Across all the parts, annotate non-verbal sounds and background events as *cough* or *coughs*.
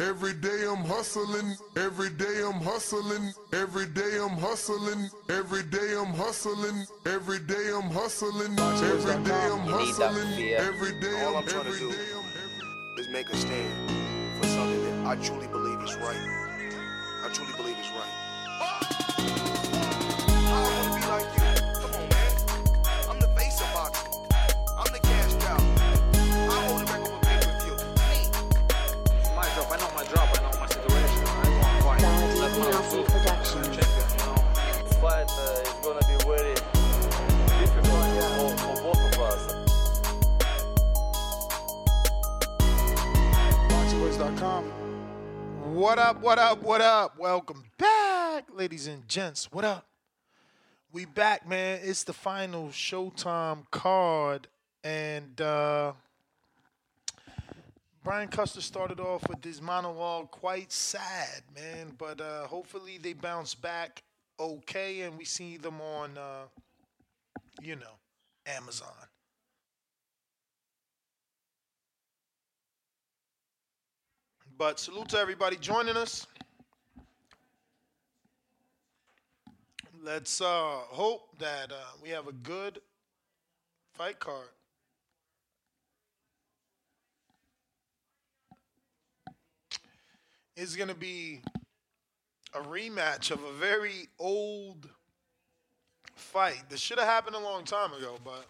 Every day I'm hustling, every day I'm hustling, every day I'm hustling, every day I'm hustling, every day I'm hustling, every day I'm hustling, every day All I'm I'm trying to every do day I'm is make a stand for something that I truly believe is right. I truly believe What up, what up, what up? Welcome back, ladies and gents. What up? We back, man. It's the final Showtime card. And uh Brian Custer started off with this monologue quite sad, man. But uh hopefully they bounce back okay and we see them on uh you know, Amazon. But salute to everybody joining us. Let's uh, hope that uh, we have a good fight card. It's going to be a rematch of a very old fight. This should have happened a long time ago, but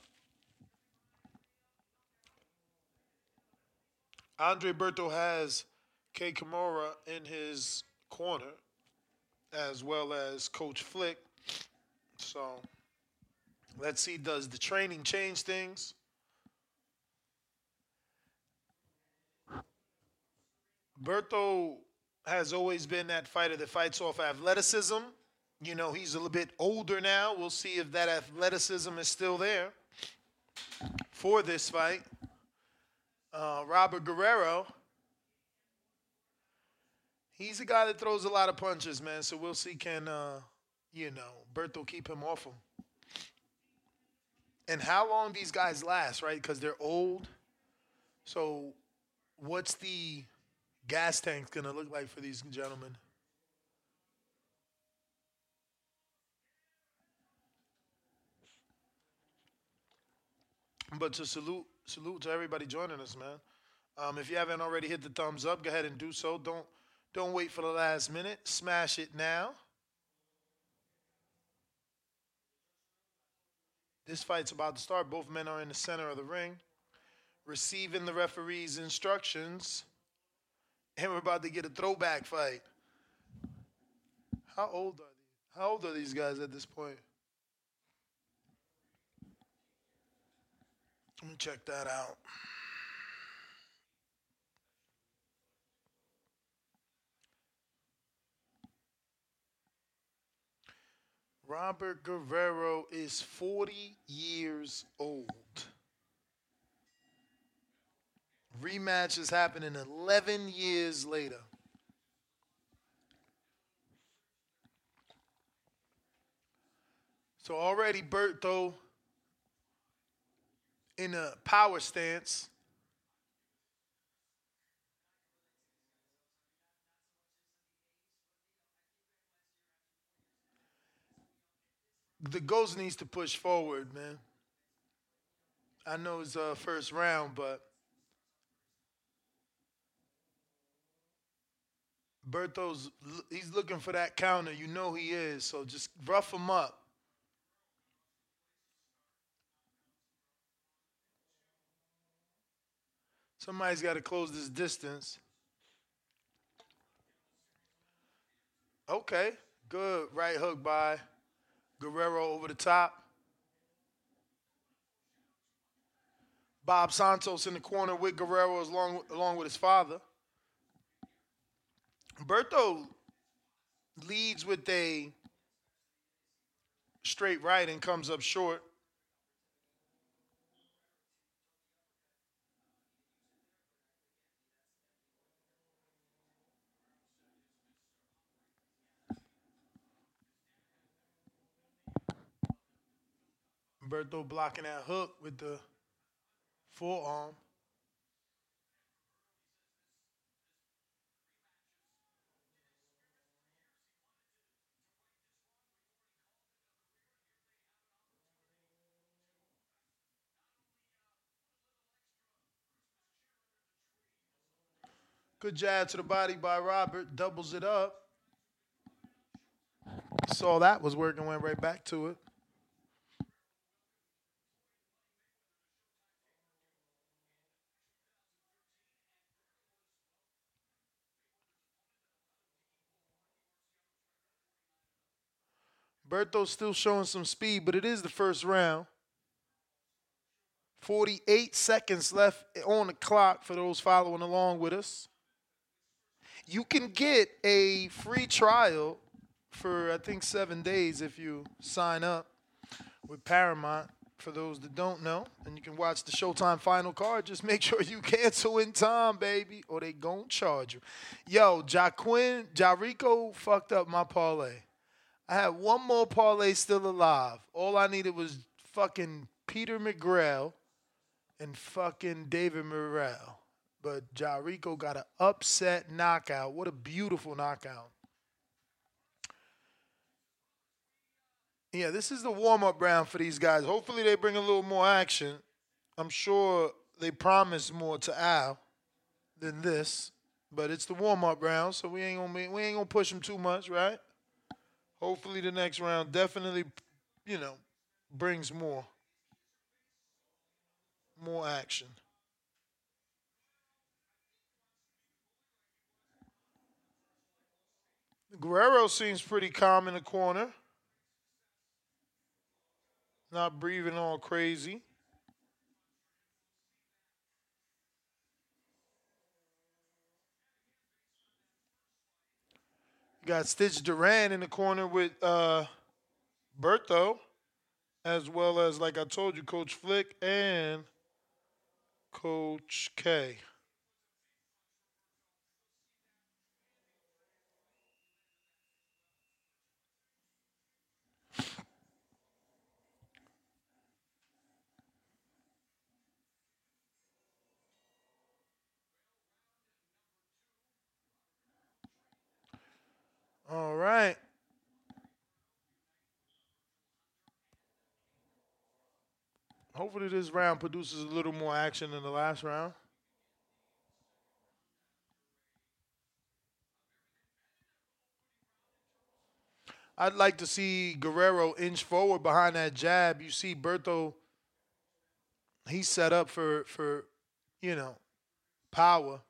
Andre Berto has Kay Koroma in his corner, as well as Coach Flick. So let's see, does the training change things? Berto has always been that fighter that fights off athleticism. You know, he's a little bit older now. We'll see if that athleticism is still there for this fight. Uh, Robert Guerrero, he's a guy that throws a lot of punches, man. So we'll see can uh, you know Berto keep him off him, and how long these guys last, right? Because they're old. So what's the gas tanks gonna look like for these gentlemen? But to salute salute to everybody joining us, man. Um, if you haven't already hit the thumbs up, go ahead and do so. Don't don't wait for the last minute. Smash it now. This fight's about to start. Both men are in the center of the ring, receiving the referee's instructions. And we're about to get a throwback fight. How old are these? How old are these guys at this point? Let me check that out. Robert Guerrero is 40 years old. Rematch is happening 11 years later. So already Berto in a power stance. The ghost needs to push forward, man. I know it's uh, first round, but Berto's he's looking for that counter. You know he is. So just rough him up. Somebody's got to close this distance. Okay, good. Right hook by Guerrero over the top. Bob Santos in the corner with Guerrero along, along with his father. Berto leads with a straight right and comes up short. Berto blocking that hook with the forearm. Good jab to the body by Robert. Doubles it up. Saw that was working, went right back to it. Berto's still showing some speed, but it is the first round. 48 seconds left on the clock for those following along with us. You can get a free trial for, I think, seven days if you sign up with Paramount. For those that don't know, and you can watch the Showtime final card. Just make *laughs* sure you cancel in time, baby, or they gon' charge you. Yo, Jaquin, Jarico fucked up my parlay. I had one more parlay still alive. All I needed was fucking Peter McGrail and fucking David Morrell. But Jarico got an upset knockout. What a beautiful knockout. Yeah, this is the warm up round for these guys. Hopefully, they bring a little more action. I'm sure they promise more to Al than this, but it's the warm up round, so we ain't gonna we ain't gonna push them too much, right? Hopefully, the next round definitely, you know, brings more, more action. Guerrero seems pretty calm in the corner. Not breathing all crazy. Got Stitch Duran in the corner with uh, Berto, as well as, like I told you, Coach Flick and Coach K. All right. Hopefully, this round produces a little more action than the last round. I'd like to see Guerrero inch forward behind that jab. You see Berto, he's set up for for, you know, power.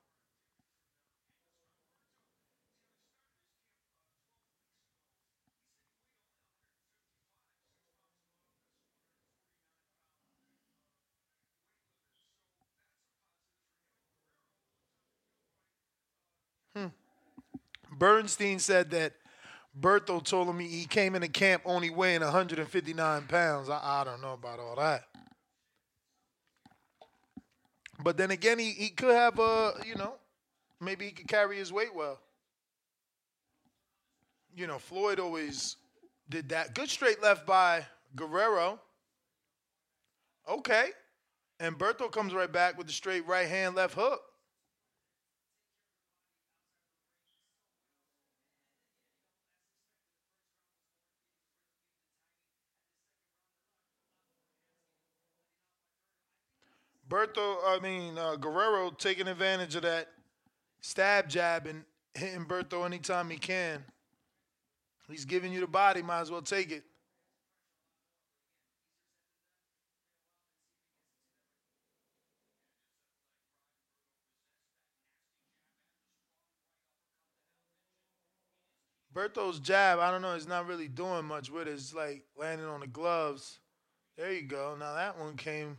Bernstein said that Berto told him he came into camp only weighing 159 pounds. I, I don't know about all that. But then again, he, he could have a, you know, maybe he could carry his weight well. You know, Floyd always did that. Good straight left by Guerrero. Okay. And Berto comes right back with the straight right hand left hook. Berto, I mean uh, Guerrero taking advantage of that stab jab and hitting Berto anytime he can. He's giving you the body, might as well take it. Berto's jab, I don't know, it's not really doing much with it. It's like landing on the gloves. There you go. Now that one came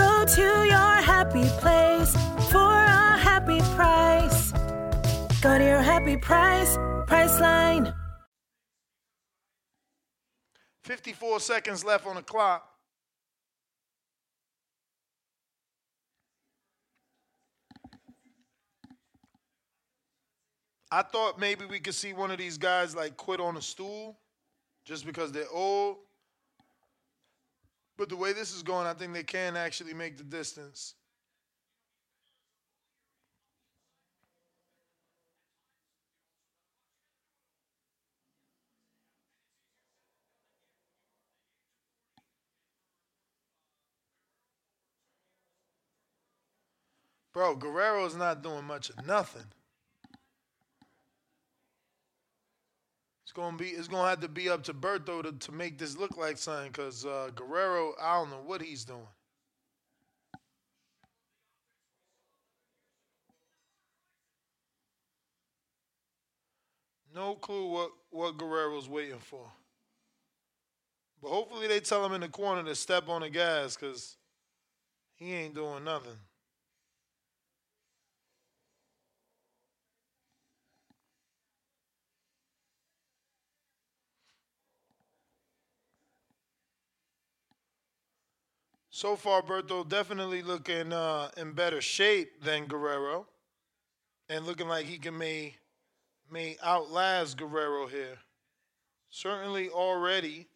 Go to your happy place for a happy price. Go to your happy price, Priceline. 54 seconds left on the clock. I thought maybe we could see one of these guys like quit on a stool just because they're old. But the way this is going, I think they can actually make the distance. Bro, Guerrero's not doing much of nothing. It's gonna be it's gonna have to be up to Berto to, to make this look like something because uh, Guerrero, I don't know what he's doing. No clue what, what Guerrero's waiting for. But hopefully they tell him in the corner to step on the gas because he ain't doing nothing. So far, Berto definitely looking uh, in better shape than Guerrero, and looking like he can may may outlast Guerrero here. Certainly already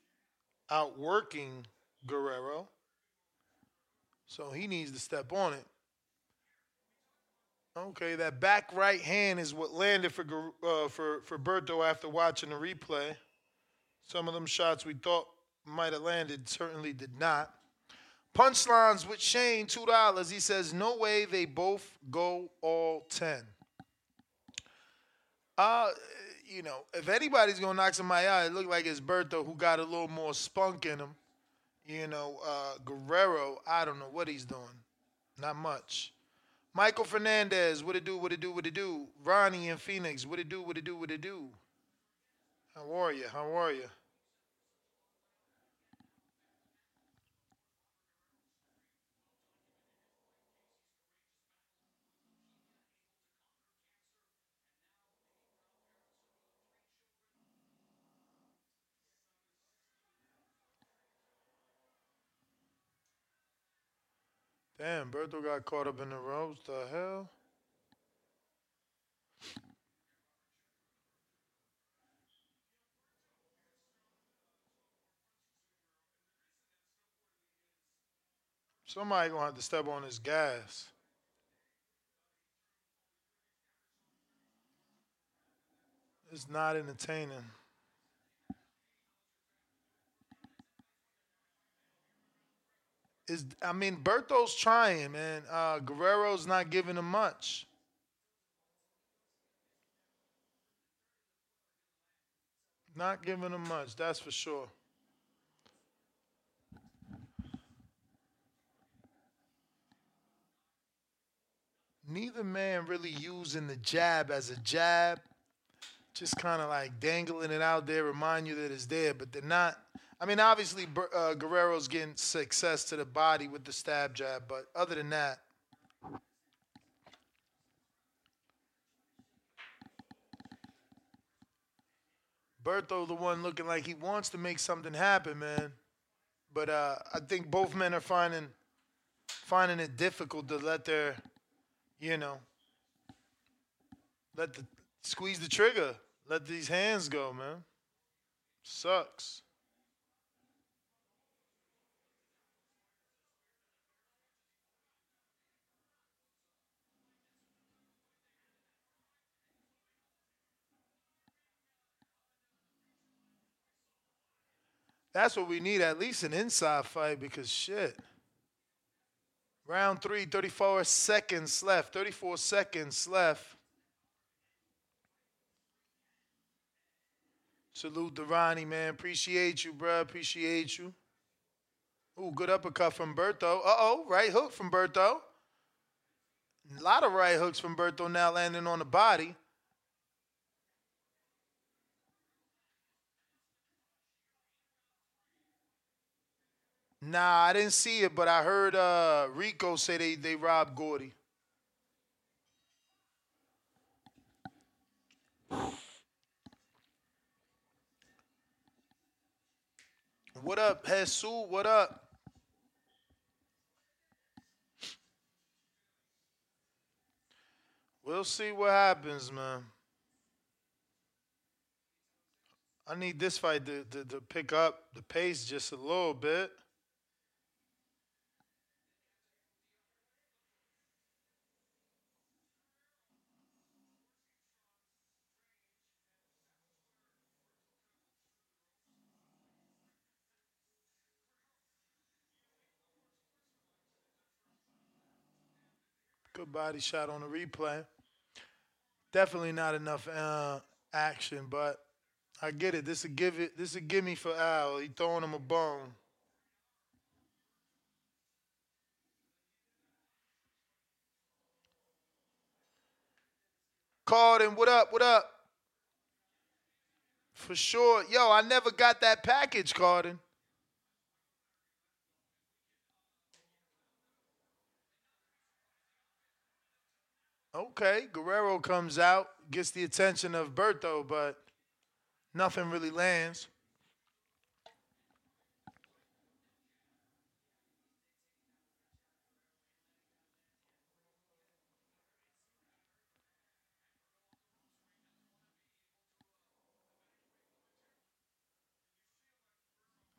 outworking Guerrero, so he needs to step on it. Okay, that back right hand is what landed for uh, for for Berto after watching the replay. Some of them shots we thought might have landed certainly did not. Punchlines with Shane, two dollars. He says, "No way they both go all 10. Uh, you know, if anybody's gonna knock somebody out, it looked like it's Berto who got a little more spunk in him. You know, uh, Guerrero, I don't know what he's doing. Not much. Michael Fernandez, what it do, what it do, what it do. Ronnie in Phoenix, what it do, what it do, what it do. How are you? How are you? Damn, Berto got caught up in the ropes. The hell? Somebody gonna have to step on his gas. It's not entertaining. Is I mean Berto's trying, man. Uh, Guerrero's not giving him much. Not giving him much, that's for sure. Neither man really using the jab as a jab, just kind of like dangling it out there, remind you that it's there, but they're not. I mean, obviously, uh, Guerrero's getting success to the body with the stab jab, but other than that, Berto, the one looking like he wants to make something happen, man. But uh, I think both men are finding finding it difficult to let their, you know, let the Squeeze the trigger. Let these hands go, man. Sucks. That's what we need, at least an inside fight, because shit. Round three, 34 seconds left. 34 seconds left. Salute to Ronnie, man. Appreciate you, bruh. Appreciate you. Ooh, good uppercut from Berto. Uh oh, right hook from Berto. A lot of right hooks from Berto now landing on the body. Nah, I didn't see it, but I heard uh, Rico say they, they robbed Gordy. What up, Jesus? What up? We'll see what happens, man. I need this fight to, to, to pick up the pace just a little bit. Good body shot on the replay. Definitely not enough uh, action, but I get it. This a give it. This a gimme for Al. He throwing him a bone. Carden, what up? What up? For sure. Yo, I never got that package, Carden. Okay, Guerrero comes out, gets the attention of Berto, but nothing really lands.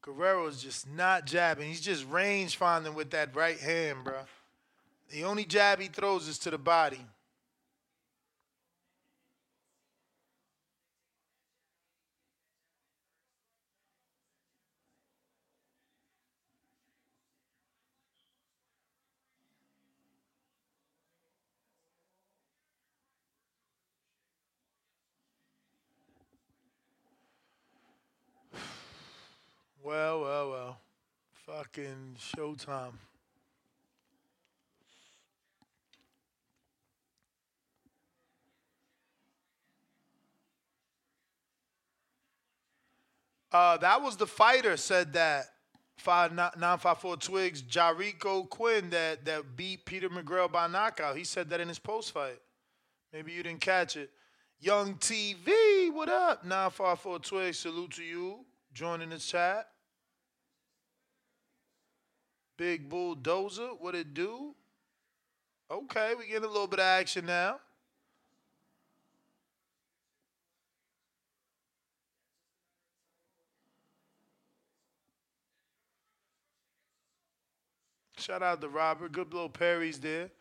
Guerrero's just not jabbing. He's just range finding with that right hand, bro. The only jab he throws is to the body. Well, well, well. Fucking showtime. Uh, that was the fighter said that. Five nine five four Twigs, Jarico Quinn that that beat Peter McGrail by knockout. He said that in his post fight. Maybe you didn't catch it. Young TV, what up? 954 Twigs, salute to you. Joining the chat. Big bulldozer, what it do? Okay, we getting a little bit of action now. Shout out to Robert. Good little parries there.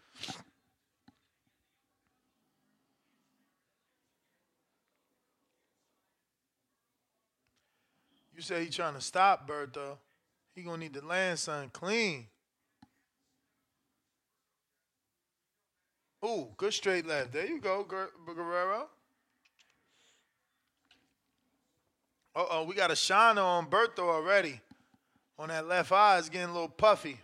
You say he trying to stop Berto. He gonna need to land something clean. Ooh, good straight left. There you go, Guerrero. Uh oh, we got a shiner on Berto already. On that left eye, it's getting a little puffy.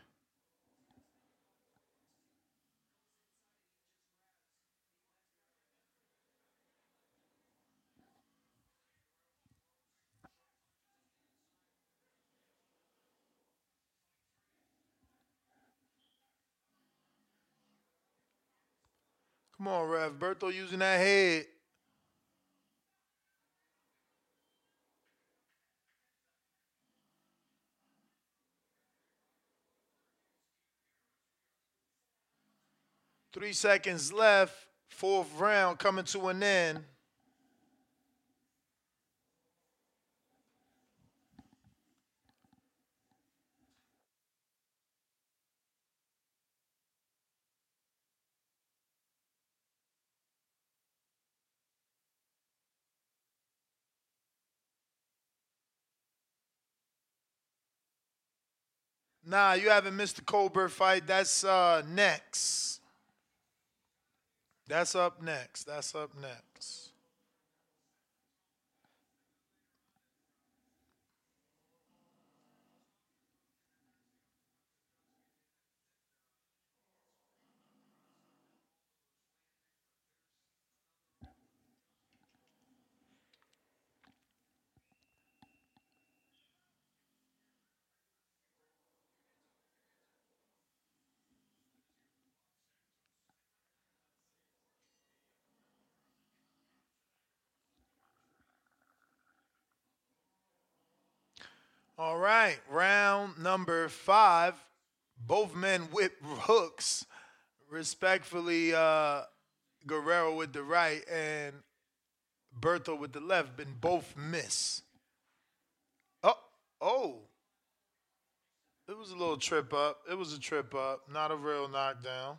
Come on, Rev. Berto using that head. Three seconds left. Fourth round coming to an end. Nah, you haven't missed the Colbert fight. That's uh, next. That's up next. That's up next. All right, round number five. Both men whip hooks. Respectfully, uh, Guerrero with the right and Berto with the left. Been both miss. Oh, oh. It was a little trip up. It was a trip up, not a real knockdown.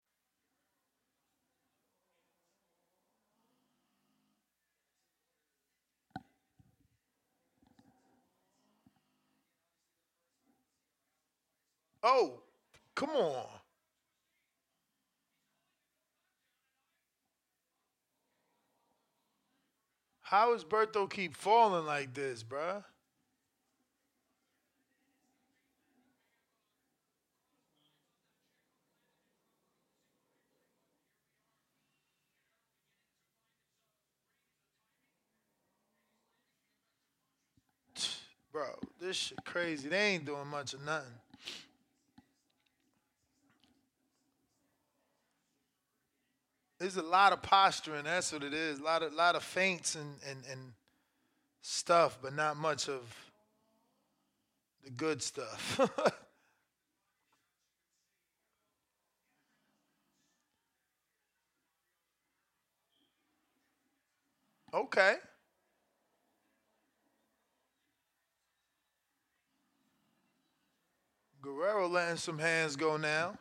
Oh, come on. How does Berto keep falling like this, bruh? Bro, this shit crazy. They ain't doing much of nothing. There's a lot of posturing. That's what it is. A lot of lot of feints and, and, and stuff, but not much of the good stuff. *laughs* okay. Guerrero letting some hands go now.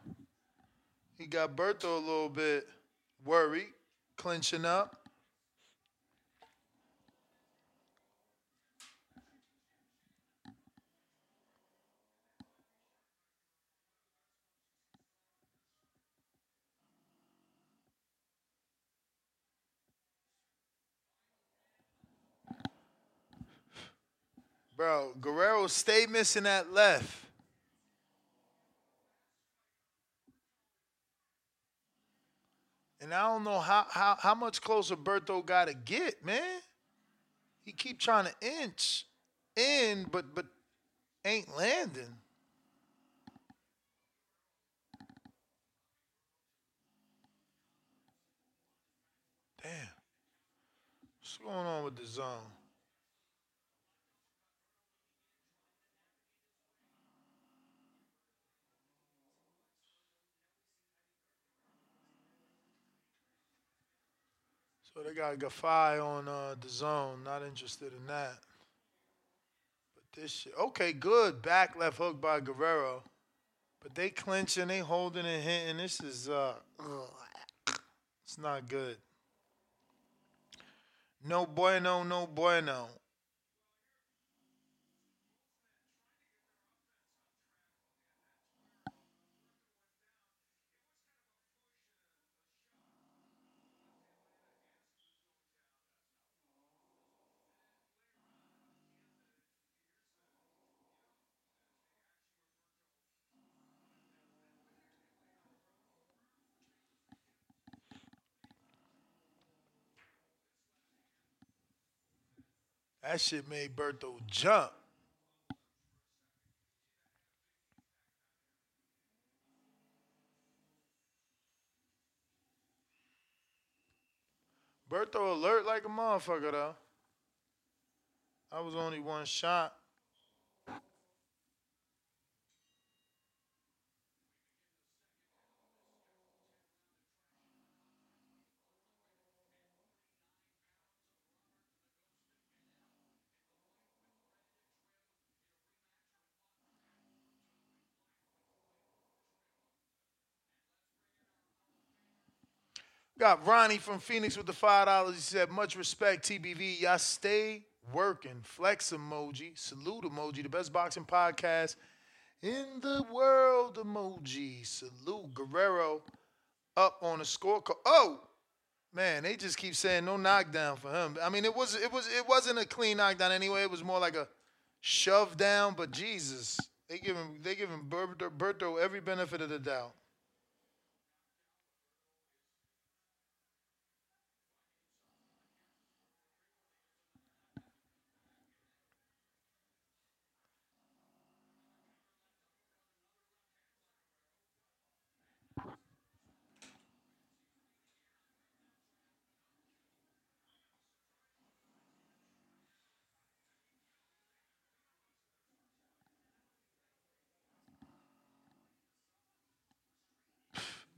He got Berto a little bit worried, clinching up. Bro, Guerrero stay missing that left. And I don't know how how, how much closer Berto got to get, man. He keep trying to inch in, but but ain't landing. Damn. What's going on with the zone? So they got Gafai on uh, the zone. Not interested in that. But this shit. Okay, good. Back left hook by Guerrero. But they clinching, they holding and hitting. This is uh it's not good. No bueno, no bueno. That shit made Berto jump. Berto alert like a motherfucker though. I was only one shot. Got Ronnie from Phoenix with the five dollars. He said, "Much respect, TBV. Y'all stay working. Flex emoji, salute emoji. The best boxing podcast in the world. Emoji, salute Guerrero up on the scorecard. Oh, man, they just keep saying no knockdown for him. I mean, it was it was it wasn't a clean knockdown anyway. It was more like a shove down. But Jesus, they give him they give him Berto every benefit of the doubt.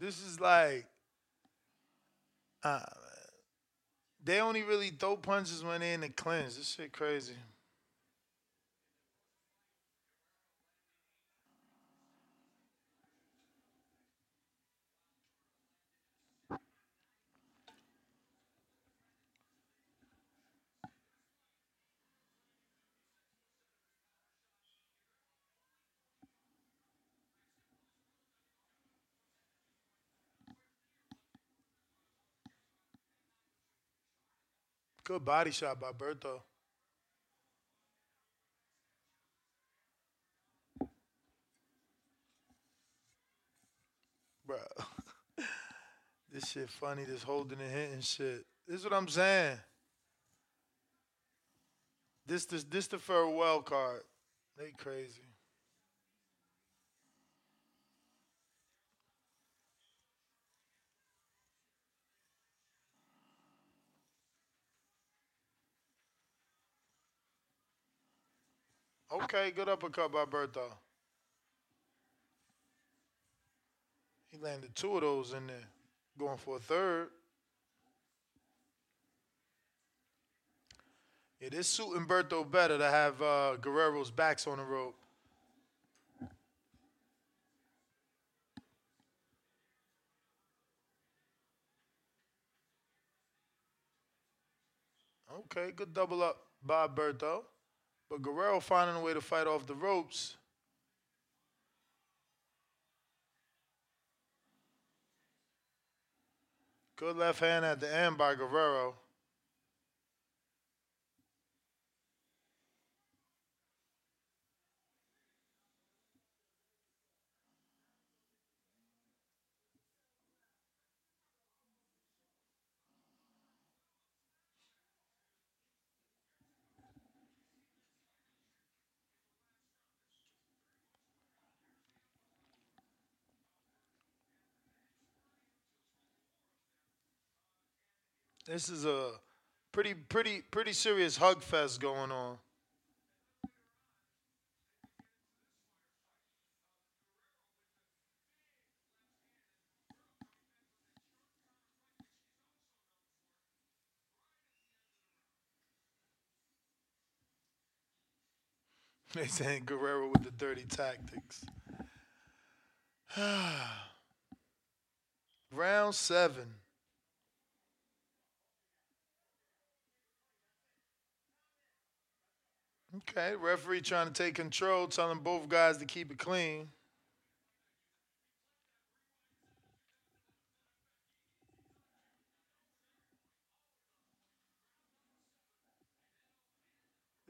This is like, uh, they only really throw punches when they in the clinch. This shit crazy. Good body shot by Berto. Bro. *laughs* this shit funny, this holding and hitting shit. This is what I'm saying. This this this the farewell card. They crazy. Okay, good uppercut by Berto. He landed two of those in there, going for a third. Yeah, It is suiting Berto better to have uh, Guerrero's backs on the rope. Okay, good double up by Berto. But Guerrero finding a way to fight off the ropes. Good left hand at the end by Guerrero. This is a pretty, pretty, pretty serious hug fest going on. *laughs* They saying Guerrero with the dirty tactics. *sighs* Round seven. Okay, referee trying to take control, telling both guys to keep it clean.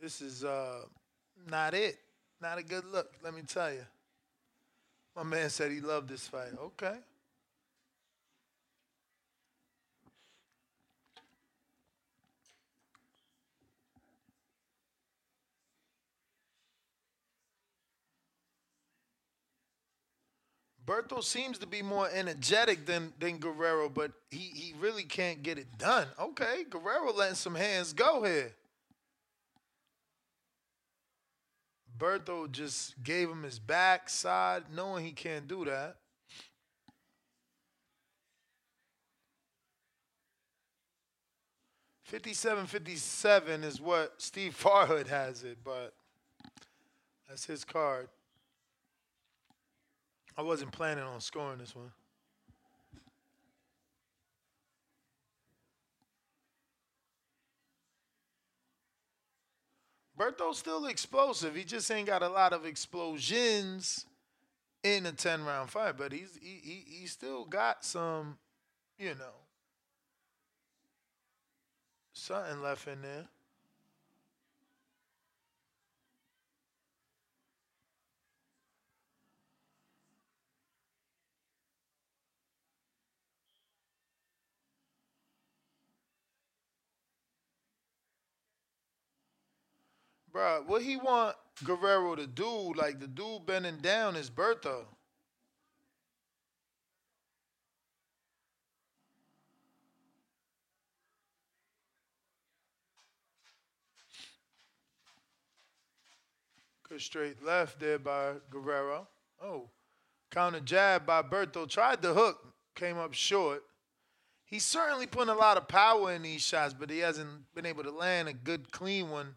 This is uh not it. Not a good look, let me tell you. My man said he loved this fight. Okay. Berto seems to be more energetic than than Guerrero, but he he really can't get it done. Okay, Guerrero letting some hands go here. Berto just gave him his backside, knowing he can't do that. Fifty-seven, fifty-seven is what Steve *laughs* Farhood has it, but that's his card. I wasn't planning on scoring this one. Berto's still explosive. He just ain't got a lot of explosions in a 10 round fight, but he's he, he he still got some, you know, something left in there. Bruh, what he want Guerrero to do, like the dude bending down is Berto. Good straight left there by Guerrero. Oh, counter jab by Berto. Tried the hook, came up short. He's certainly putting a lot of power in these shots, but he hasn't been able to land a good, clean one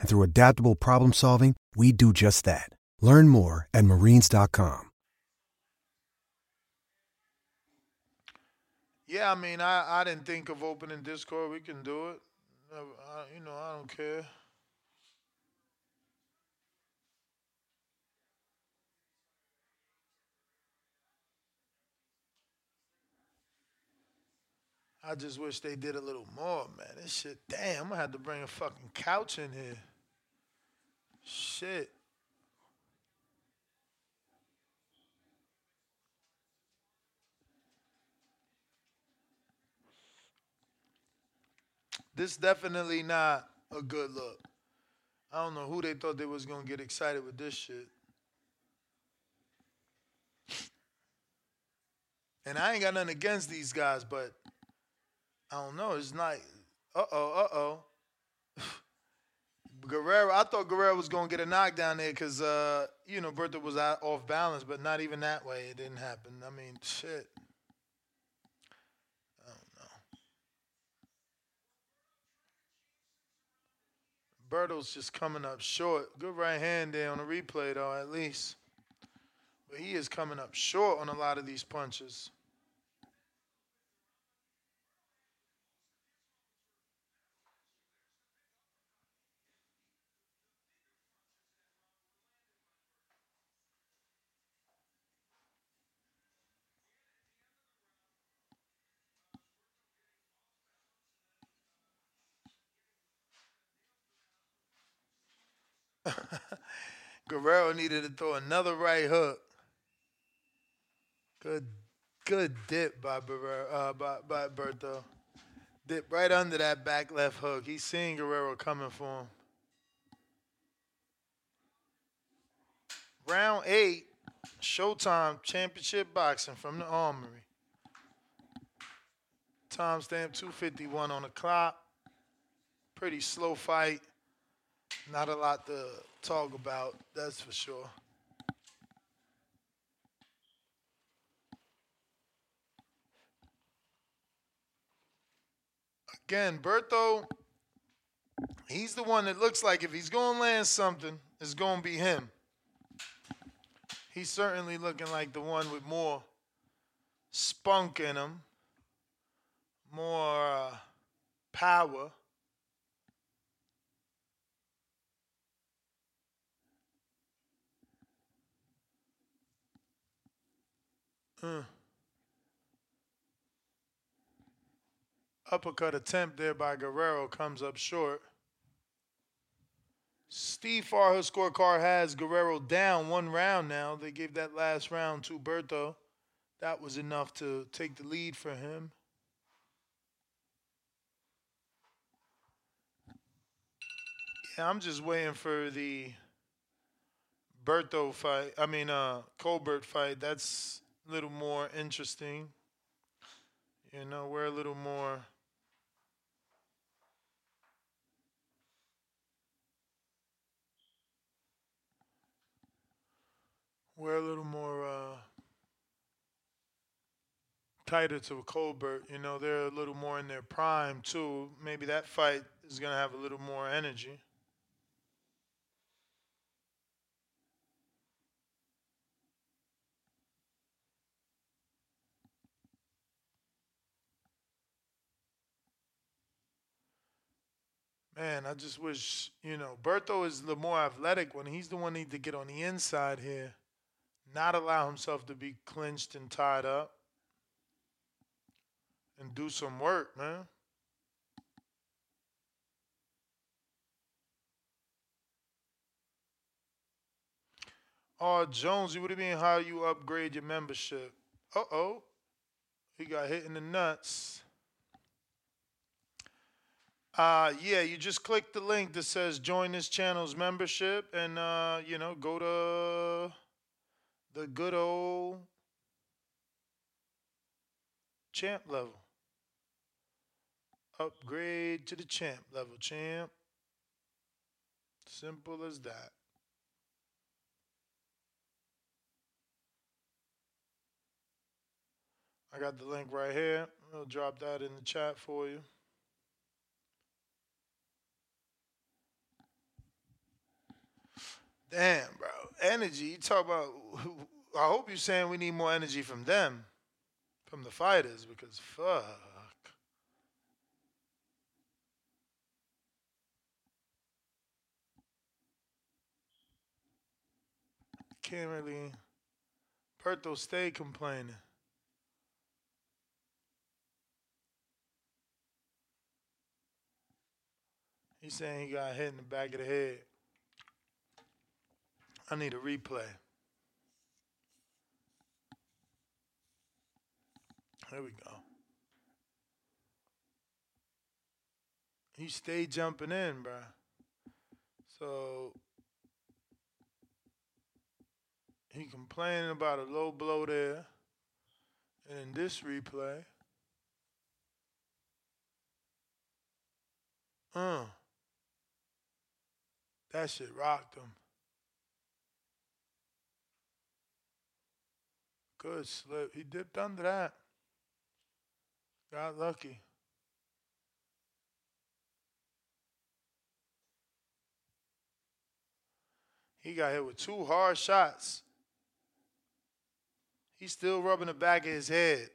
And through adaptable problem solving, we do just that. Learn more at marines.com. Yeah, I mean, I, I didn't think of opening Discord. We can do it. I, I, you know, I don't care. I just wish they did a little more, man. This shit, damn, I'm gonna have to bring a fucking couch in here. Shit. This definitely not a good look. I don't know who they thought they was gonna get excited with this shit. And I ain't got nothing against these guys, but I don't know. It's not. Uh oh. Uh oh. *laughs* Guerrero. I thought Guerrero was gonna get a knockdown there because uh, you know Berto was out, off balance, but not even that way. It didn't happen. I mean, shit. I don't know. Berto's just coming up short. Good right hand there on the replay, though, at least. But he is coming up short on a lot of these punches. *laughs* Guerrero needed to throw another right hook. Good, good dip by Guerrero, uh, by, by Berto. Dip right under that back left hook. He's seeing Guerrero coming for him. Round eight, Showtime Championship Boxing from the Armory. Timestamp 251 on the clock. Pretty slow fight. Not a lot to talk about, that's for sure. Again, Berto, he's the one that looks like if he's going to land something, it's going to be him. He's certainly looking like the one with more spunk in him, more uh, power. Uh. Uppercut attempt there by Guerrero comes up short. Steve Farhood's scorecard has Guerrero down one round now. They gave that last round to Berto. That was enough to take the lead for him. Yeah, I'm just waiting for the Berto fight. I mean, uh, Colbert fight. That's a little more interesting. You know, we're a little more. We're a little more uh, tighter to Colbert. You know, they're a little more in their prime too. Maybe that fight is gonna have a little more energy. Man, I just wish, you know, Berto is the more athletic one. He's the one need to get on the inside here, not allow himself to be clinched and tied up, and do some work, man. Oh, Jonesy, what do you mean how you upgrade your membership? Uh oh. He got hit in the nuts. Uh, yeah, you just click the link that says join this channel's membership and, uh, you know, go to the good old champ level. Upgrade to the champ level, champ. Simple as that. I got the link right here. I'll drop that in the chat for you. Damn, bro. Energy. You talk about. I hope you're saying we need more energy from them, from the fighters, because fuck. Can't really. Berto stay complaining. He's saying he got hit in the back of the head. I need a replay. There we go. He stayed jumping in, bruh. So he complaining about a low blow there. And in this replay, uh, that shit rocked him. Good slip. He dipped under that. Got lucky. He got hit with two hard shots. He's still rubbing the back of his head.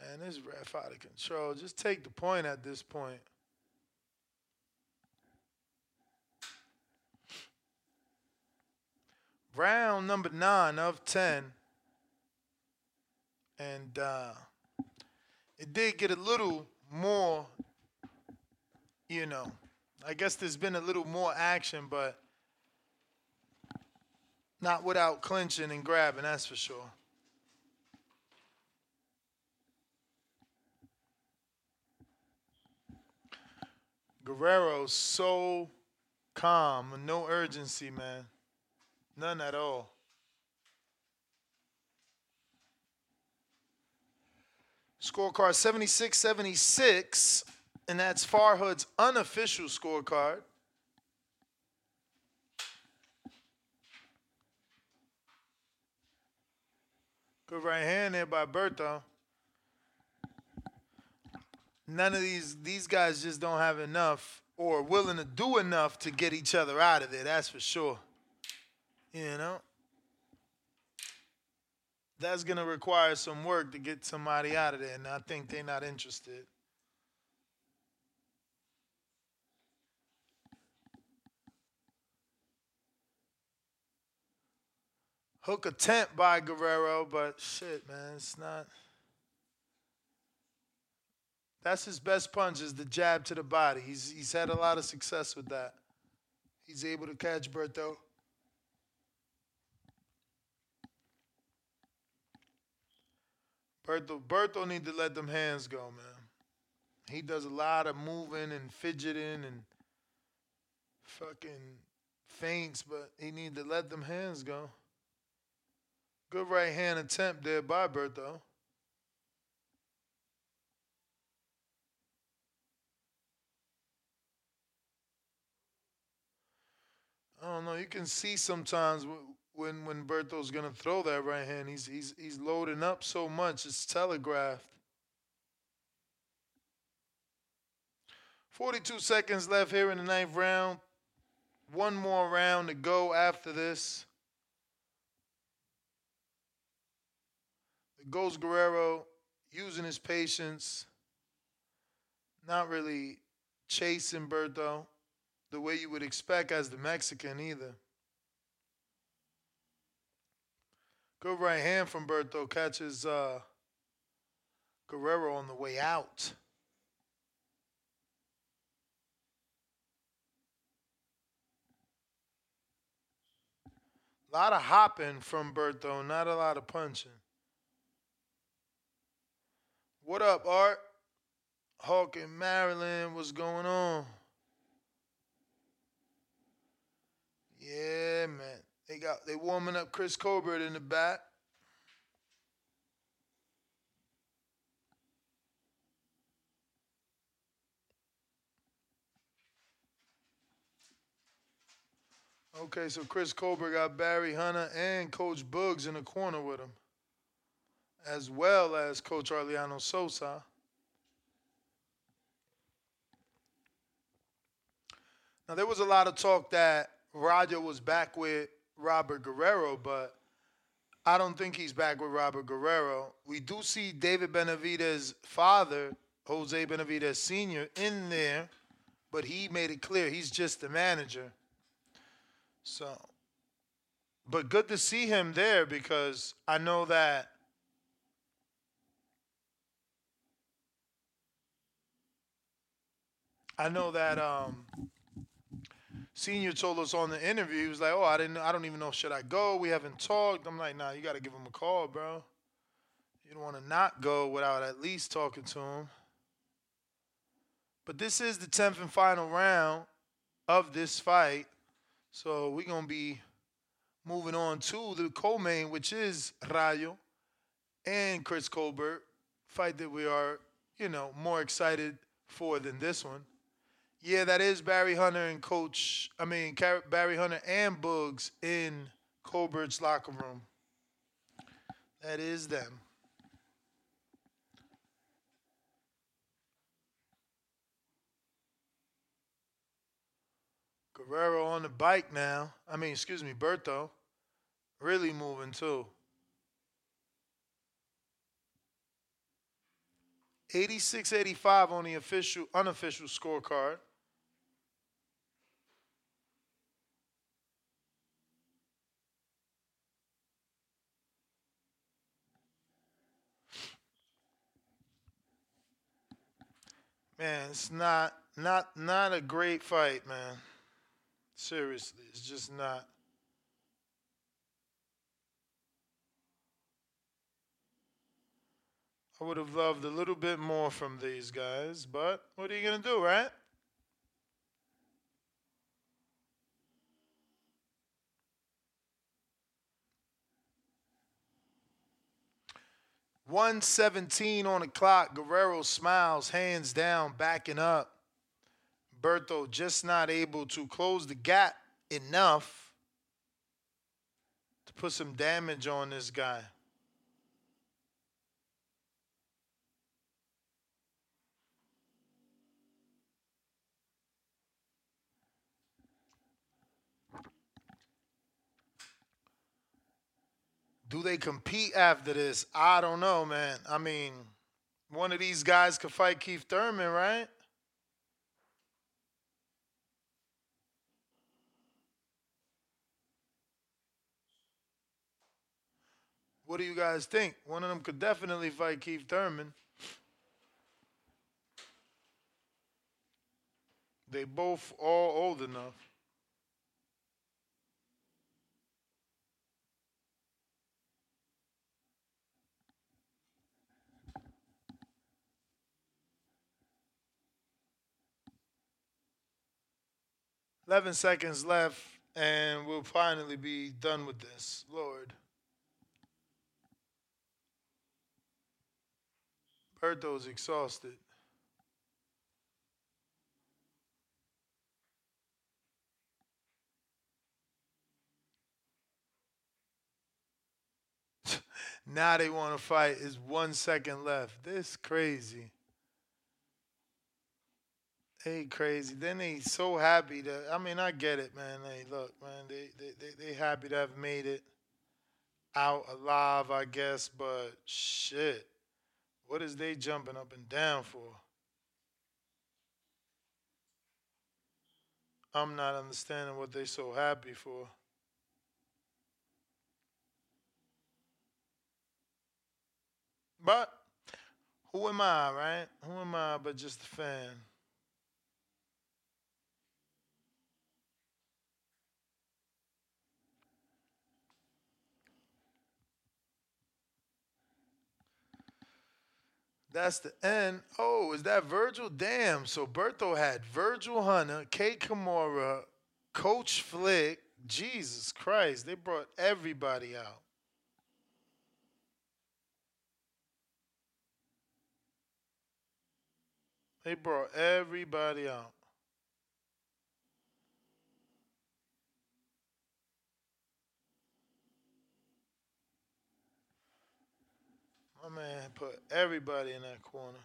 Man, this ref out of control. Just take the point at this point. Round number nine of 10. And uh, it did get a little more, you know, I guess there's been a little more action, but not without clinching and grabbing, that's for sure. Guerrero so calm, no urgency, man. None at all. Scorecard 76 76, and that's Farhood's unofficial scorecard. Good right hand there by Berto. None of these these guys just don't have enough or willing to do enough to get each other out of there, that's for sure. You know? That's going to require some work to get somebody out of there, and I think they're not interested. Hook attempt by Guerrero, but shit, man, it's not. That's his best punch is the jab to the body. He's he's had a lot of success with that. He's able to catch Berto. Berto Berto need to let them hands go, man. He does a lot of moving and fidgeting and fucking feints, but he need to let them hands go. Good right hand attempt there by Berto. I don't know. You can see sometimes when when Berto's gonna throw that right hand, he's he's he's loading up so much. It's telegraphed. 42 seconds left here in the ninth round. One more round to go after this. The Ghost Guerrero using his patience, not really chasing Berto the way you would expect as the Mexican either. Good right hand from Berto catches uh, Guerrero on the way out. A lot of hopping from Berto, not a lot of punching. What up, Art? Hawk in Maryland, what's going on? Yeah, man. They got they warming up Chris Colbert in the back. Okay, so Chris Colbert got Barry Hunter and Coach Bugs in the corner with him, as well as Coach Arliano Sosa. Now there was a lot of talk that Roger was back with Robert Guerrero, but I don't think he's back with Robert Guerrero. We do see David Benavidez' father, Jose Benavidez Sr., in there, but he made it clear he's just the manager. So, but good to see him there because I know that I know that um senior told us on the interview, he was like, "Oh, I didn't, I don't even know should I go. We haven't talked." I'm like, "Nah, you got to give him a call, bro. You don't want to not go without at least talking to him." But this is the tenth and final round of this fight, so we're gonna be moving on to the co-main, which is Rayo and Chris Colbert, fight that we are, you know, more excited for than this one. Yeah, that is Barry Hunter and Coach. I mean, Barry Hunter and Boogs in Colbert's locker room. That is them. Guerrero on the bike now. I mean, excuse me, Berto. Really moving too. 86-85 on the official unofficial scorecard. Man, it's not not not a great fight, man. Seriously, it's just not. I would have loved a little bit more from these guys, but what are you gonna do, right? One seventeen on the clock. Guerrero smiles, hands down, backing up. Berto just not able to close the gap enough to put some damage on this guy. Do they compete after this? I don't know, man. I mean, one of these guys could fight Keith Thurman, right? What do you guys think? One of them could definitely fight Keith Thurman. They both all old enough. Eleven seconds left, and we'll finally be done with this. Lord. Berto's exhausted. *laughs* now they want to fight. Is one second left. This crazy. They crazy. Then they so happy to. I mean, I get it, man. They look, man. They they they, they happy to have made it out alive, I guess. But shit, what is they jumping up and down for? I'm not understanding what they so happy for. But who am I, right? Who am I but just a fan? That's the end. Oh, is that Virgil? Damn. So Berto had Virgil Hunter, Kay Koroma, Coach Flick. Jesus Christ. They brought everybody out. They brought everybody out. Man put everybody in that corner.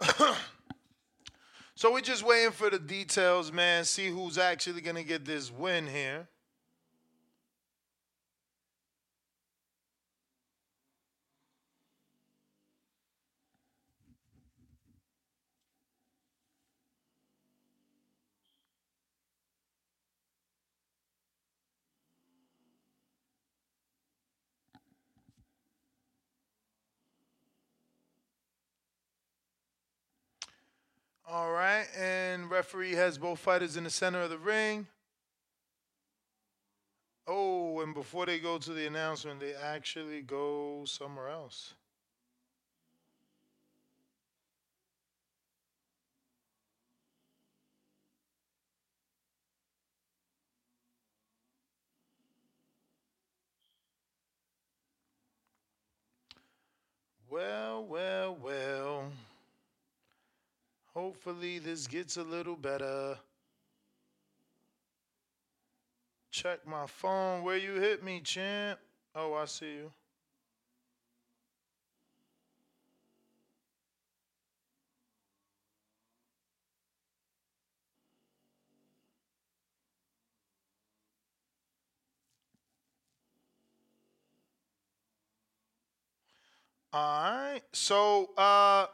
*coughs* so we're just waiting for the details, man. See who's actually gonna get this win here. And referee has both fighters in the center of the ring. Oh, and before they go to the announcement, they actually go somewhere else. Well, well, well. Hopefully, this gets a little better. Check my phone. Where you hit me, champ? Oh, I see you. All right. So, uh,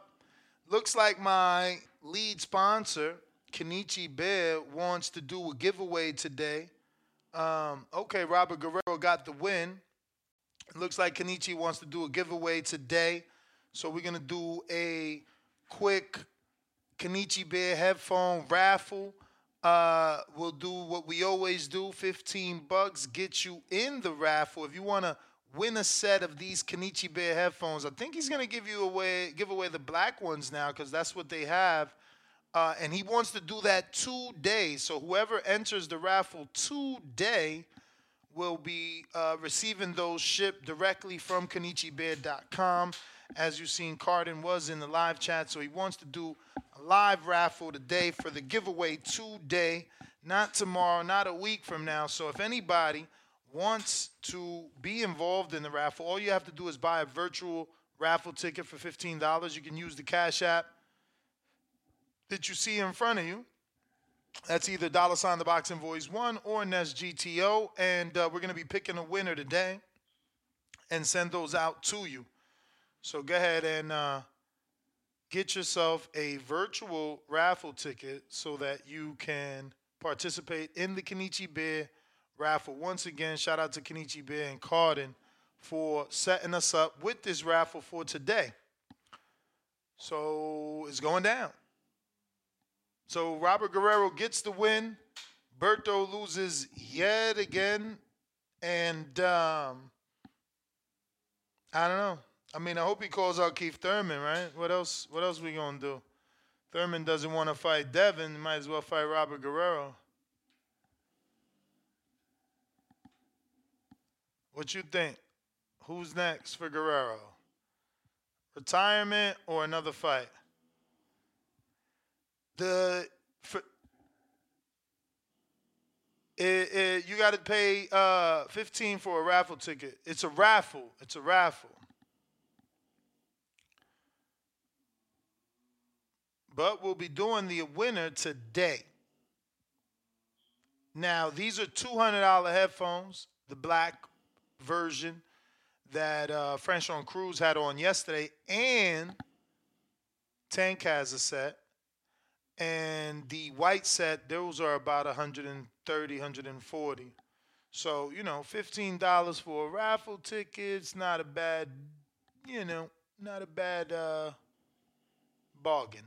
looks like my lead sponsor, Kenichi Bear, wants to do a giveaway today. Um, okay, Robert Guerrero got the win. Looks like Kenichi wants to do a giveaway today. So we're gonna do a quick Kenichi Bear headphone raffle. Uh, we'll do what we always do 15 bucks get you in the raffle. If you want to win a set of these Kenichi Bear headphones, I think he's to give you away give away the black ones now because that's what they have. Uh, and he wants to do that today. So whoever enters the raffle today will be uh, receiving those shipped directly from KenichiBear.com. As you've seen, Cardin was in the live chat, so he wants to do a live raffle today for the giveaway today, not tomorrow, not a week from now. So if anybody wants to be involved in the raffle, all you have to do is buy a virtual raffle ticket for $15. You can use the Cash App that you see in front of you. That's either dollar sign the boxing voice one or Nest GTO. And uh, we're going to be picking a winner today and send those out to you. So go ahead and uh, get yourself a virtual raffle ticket so that you can participate in the Kenichi Bear raffle. Once again, shout out to Kenichi Bear and Carden for setting us up with this raffle for today. So it's going down. So Robert Guerrero gets the win. Berto loses yet again. And um, I don't know. I mean, I hope he calls out Keith Thurman, right? What else? What else we gonna do? Thurman doesn't want to fight Devin. Might as well fight Robert Guerrero. What you think? Who's next for Guerrero? Retirement or another fight? The for, it, it, you got to pay uh, 15 for a raffle ticket. It's a raffle. It's a raffle. But we'll be doing the winner today. Now, these are $200 headphones, the black version that uh, Franchon Crews had on yesterday, and Tank has a set. And the white set, those are about 130, 140. So, you know, $15 for a raffle ticket, ticket's not a bad, you know, not a bad uh, bargain.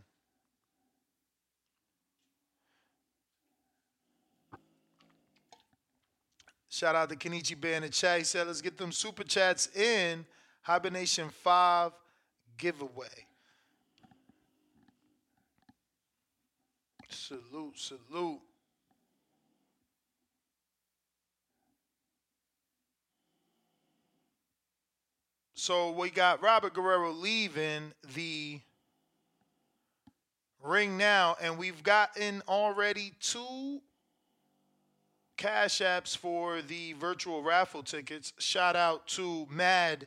Shout out to Kenichi Bear in the chat. He said, let's get them super chats in. Hibernation 5 giveaway. Salute, salute. So we got Robert Guerrero leaving the ring now, and we've gotten already two cash apps for the virtual raffle tickets. Shout out to Mad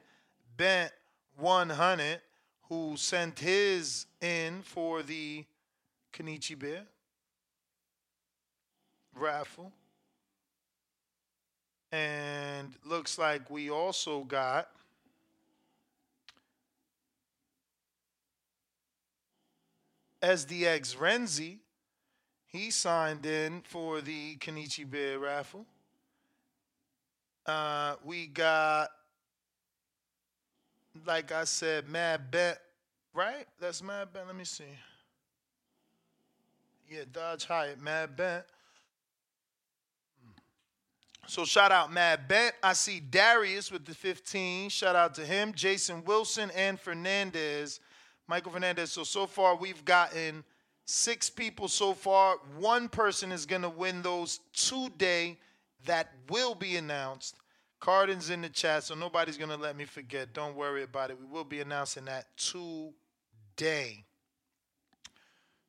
Bent 100 who sent his in for the Kenichi Bear raffle. And looks like we also got SDX Renzi. He signed in for the Kenichi Bear raffle. Uh, we got, like I said, Mad Bet, right? That's Mad Bet. Let me see. Yeah, Dodge Hyatt, Mad Bet. So shout out Mad Bet. I see Darius with the 15. Shout out to him. Jason Wilson and Fernandez. Michael Fernandez. So so far we've gotten six people so far. One person is gonna win those today. That will be announced. Carden's in the chat, so nobody's gonna let me forget. Don't worry about it. We will be announcing that today.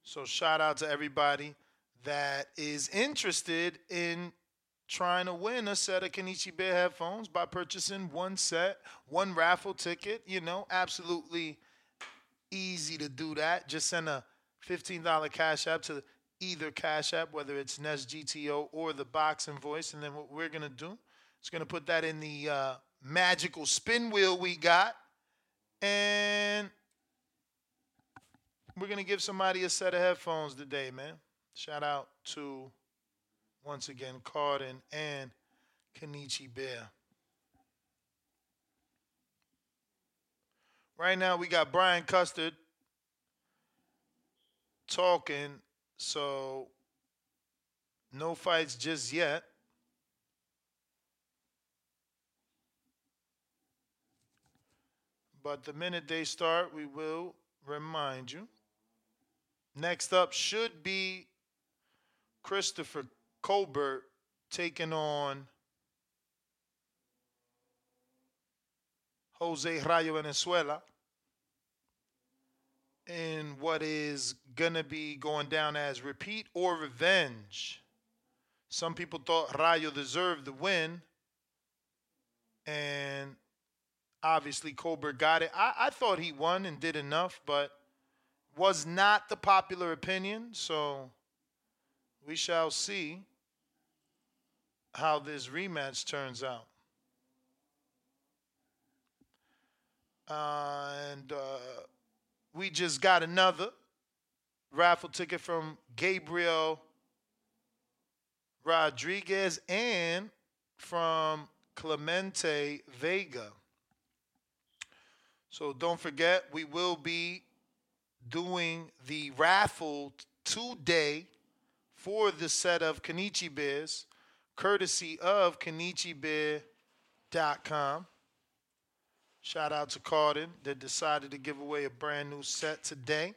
So shout out to everybody that is interested in trying to win a set of Kenichi Bear headphones by purchasing one set, one raffle ticket. You know, absolutely easy to do that. Just send a $15 cash app to either cash app, whether it's Nest GTO or the boxing voice. And then what we're going to do is going to put that in the uh, magical spin wheel we got. And we're going to give somebody a set of headphones today, man. Shout out to, once again, Carden and Kenichi Bear. Right now, we got Brian Custer talking, so no fights just yet. But the minute they start, we will remind you. Next up should be Christopher Colbert taking on Jose Rayo Valenzuela in what is going to be going down as repeat or revenge. Some people thought Rayo deserved the win, and obviously Colbert got it. I, I thought he won and did enough, but was not the popular opinion. So we shall see how this rematch turns out. Uh, and uh, we just got another raffle ticket from Gabriel Rodriguez and from Clemente Vega. So don't forget, we will be doing the raffle today for the set of Kenichi Bears, courtesy of KenichiBear.com. Shout out to Carden that decided to give away a brand new set today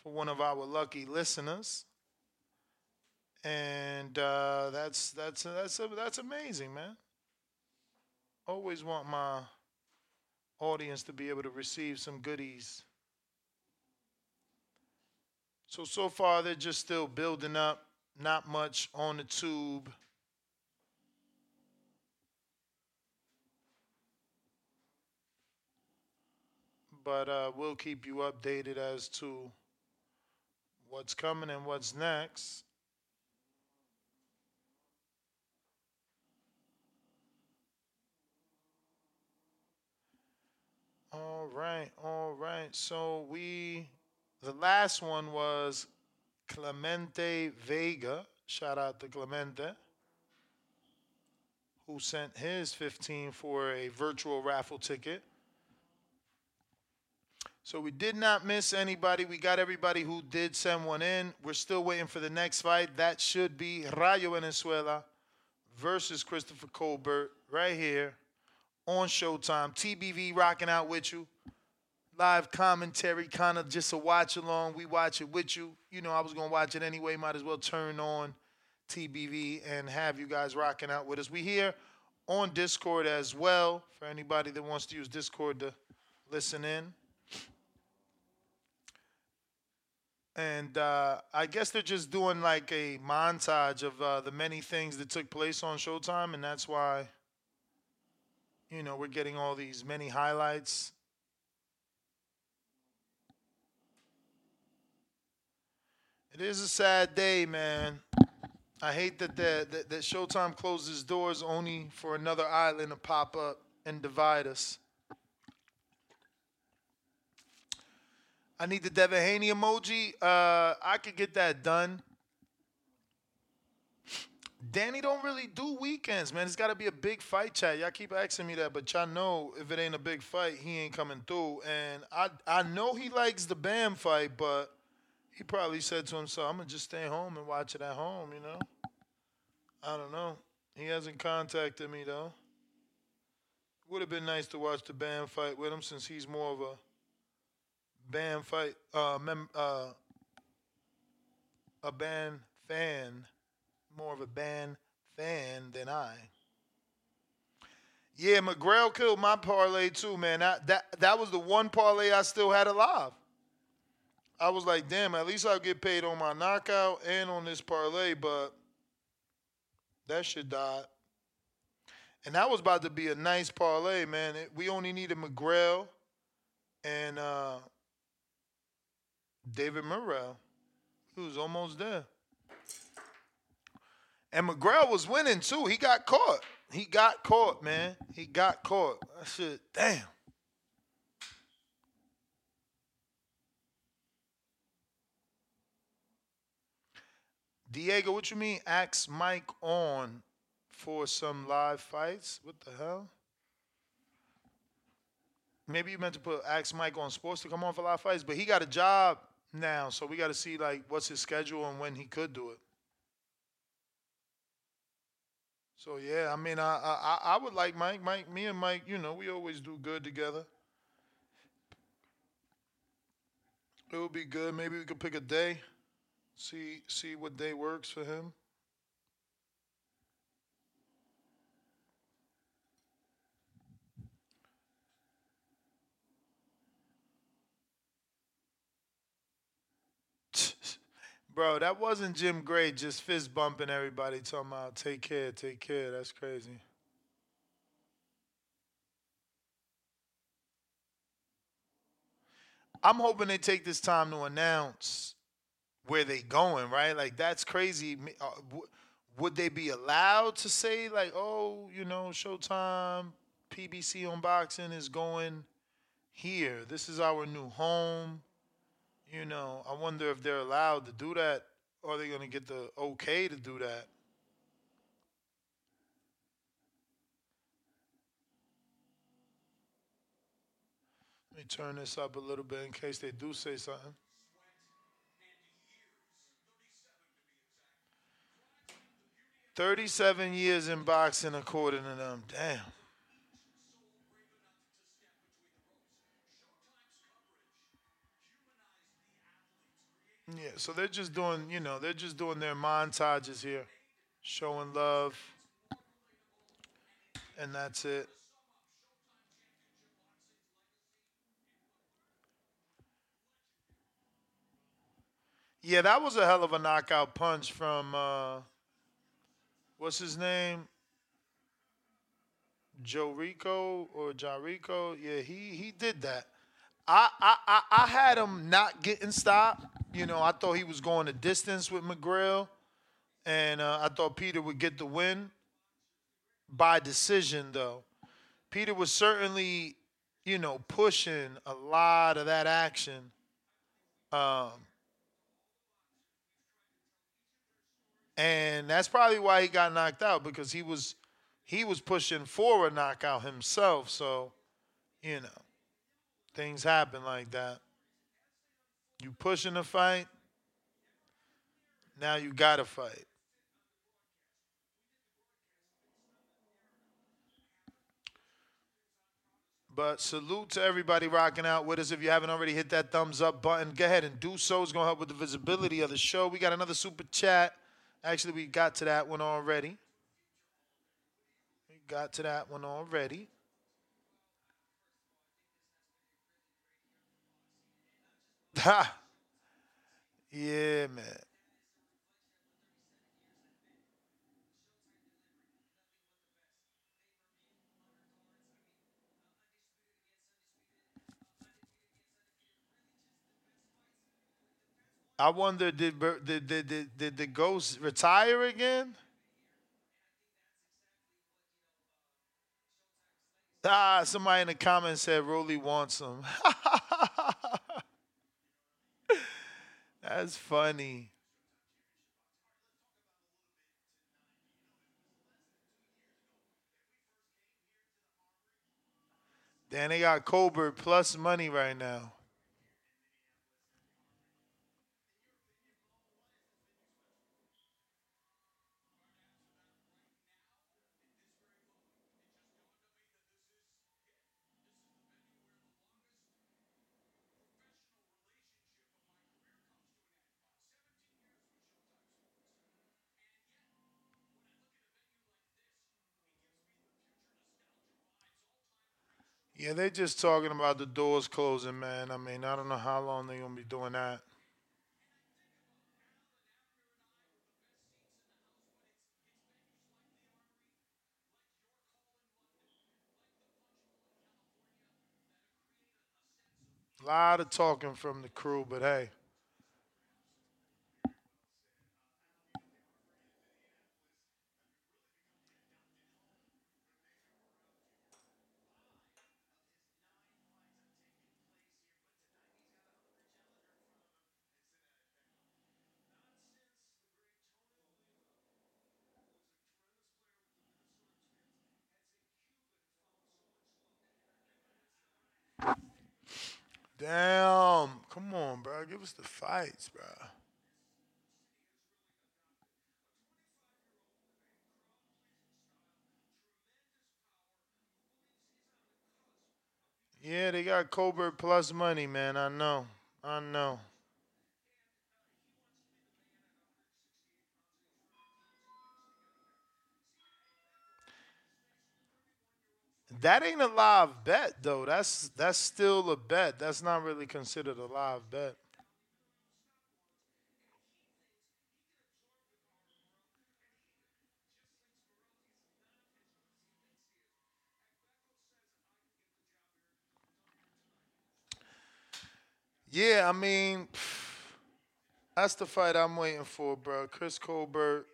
for one of our lucky listeners. And uh, that's that's that's that's amazing, man. Always want my audience to be able to receive some goodies. So so far they're just still building up, not much on the tube. But uh, we'll keep you updated as to what's coming and what's next. All right, all right. So we, the last one was Clemente Vega. Shout out to Clemente, who sent his 15 for a virtual raffle ticket. So we did not miss anybody. We got everybody who did send one in. We're still waiting for the next fight. That should be Rayo Valenzuela versus Christopher Colbert right here on Showtime. TBV rocking out with you. Live commentary, kind of just a watch along. We watch it with you. You know, I was going to watch it anyway. Might as well turn on TBV and have you guys rocking out with us. We here on Discord as well for anybody that wants to use Discord to listen in. And uh, I guess they're just doing like a montage of uh, the many things that took place on Showtime, and that's why, you know, we're getting all these many highlights. It is a sad day, man. I hate that the, that, that Showtime closes doors only for another island to pop up and divide us. I need the Devin Haney emoji. Uh, I could get that done. Danny don't really do weekends, man. It's got to be a big fight chat. Y'all keep asking me that, but y'all know if it ain't a big fight, he ain't coming through. And I I know he likes the Bam fight, but he probably said to himself, "I'm gonna just stay home and watch it at home." You know. I don't know. He hasn't contacted me though. Would have been nice to watch the Bam fight with him since he's more of a Bam fight uh, mem- uh, a Bam fan, more of a Bam fan than I. Yeah, McGrail killed my parlay too, man. That that that was the one parlay I still had alive. I was like, damn, at least I'll get paid on my knockout and on this parlay, but that shit died. And that was about to be a nice parlay, man. It, we only needed McGrail and uh, David Morrell. He was almost there. And McGrail was winning too. He got caught. He got caught, man. He got caught. I said, damn. Diego, what you mean? Ask Mike on for some live fights? What the hell? Maybe you meant to put ask Mike on sports to come on for live fights, but he got a job now, so we got to see like what's his schedule and when he could do it. So yeah, I mean, I I I would like Mike. Mike, me and Mike, you know, we always do good together. It would be good. Maybe we could pick a day, see see what day works for him. Bro, that wasn't Jim Gray just fist bumping everybody, talking about take care, take care. That's crazy. I'm hoping they take this time to announce where they going, right? Like that's crazy. Uh, would they be allowed to say like, "Oh, you know, Showtime, PBC Unboxing is going here. This is our new home." You know, I wonder if they're allowed to do that. Or are they gonna get the okay to do that? Let me turn this up a little bit in case they do say something. Thirty-seven years in boxing, according to them. Damn. Yeah, so they're just doing, you know, they're just doing their montages here, showing love, and that's it. Yeah, that was a hell of a knockout punch from uh what's his name? Joe Rico or Jarico. Yeah, he he did that. I, I I had him not getting stopped. You know, I thought he was going the distance with McGrail, and uh, I thought Peter would get the win by decision. Though Peter was certainly, you know, pushing a lot of that action. Um, and that's probably why he got knocked out because he was he was pushing for a knockout himself. So, you know, things happen like that. You pushing a fight, now you gotta fight. But salute to everybody rocking out with us. If you haven't already hit that thumbs up button, go ahead and do so. It's gonna help with the visibility of the show. We got another super chat. Actually, we got to that one already. We got to that one already. Ha! Yeah, man. I wonder did did did did, did the ghost retire again? Ah, somebody in the comments said Rolly wants him. *laughs* That's funny. Then they got Colbert plus money right now. Yeah, they're just talking about the doors closing, man. I mean, I don't know how long they're gonna be doing that. A lot of talking from the crew, but hey. Damn. Come on, bro. Give us the fights, bro. Yeah, they got Colbert plus money, man. I know. I know. That ain't a live bet though. That's that's still a bet. That's not really considered a live bet. Yeah, I mean, *sighs* that's the fight I'm waiting for, bro. Chris Colbert,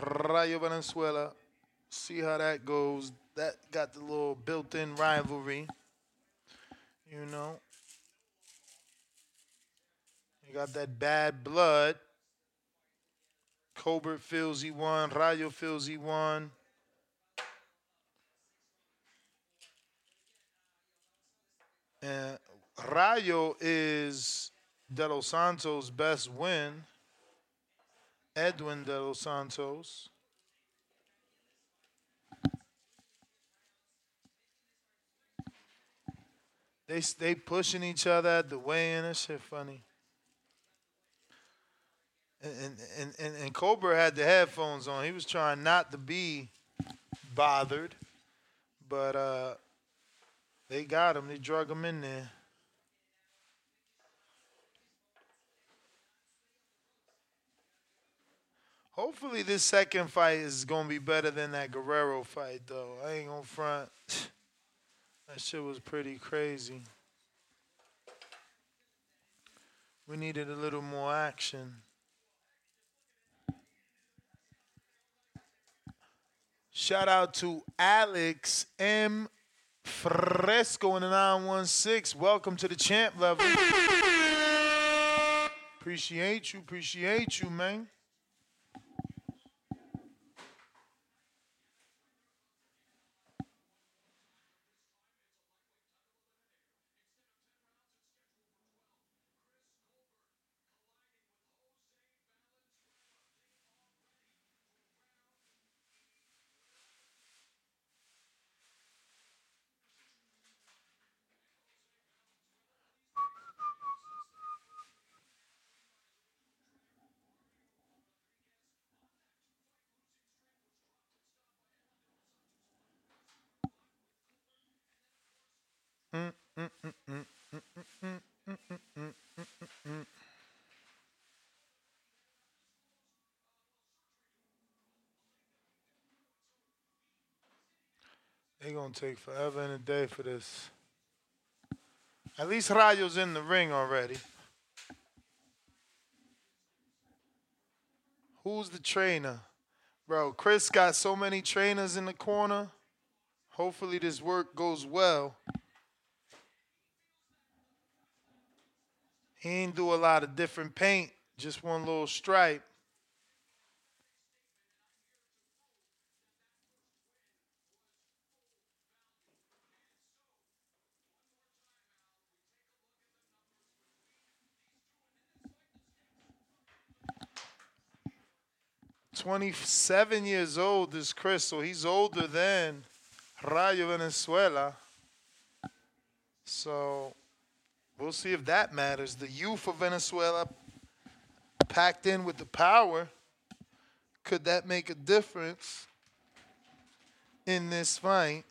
Rayo Valenzuela. See how that goes. That got the little built-in rivalry. You know. You got that bad blood. Colbert feels he won. Rayo feels he won. And Rayo is De Los Santos' best win. Edwin De Los Santos. They they pushing each other at the weigh-in. That shit funny. And and, and and and Colbert had the headphones on. He was trying not to be bothered, but uh, they got him. They drug him in there. Hopefully, this second fight is gonna be better than that Guerrero fight, though. I ain't gonna front. That shit was pretty crazy. We needed a little more action. Shout out to Alex M. Fresco in the 916. Welcome to the champ level. Appreciate you, appreciate you, man. They gonna take forever and a day for this. At least Rayo's in the ring already. Who's the trainer? Bro, Chris got so many trainers in the corner. Hopefully this work goes well. He ain't do a lot of different paint, just one little stripe. Twenty-seven years old is Chris, so he's older than Rayo Valenzuela. So we'll see if that matters. The youth of Valenzuela packed in with the power. Could that make a difference in this fight?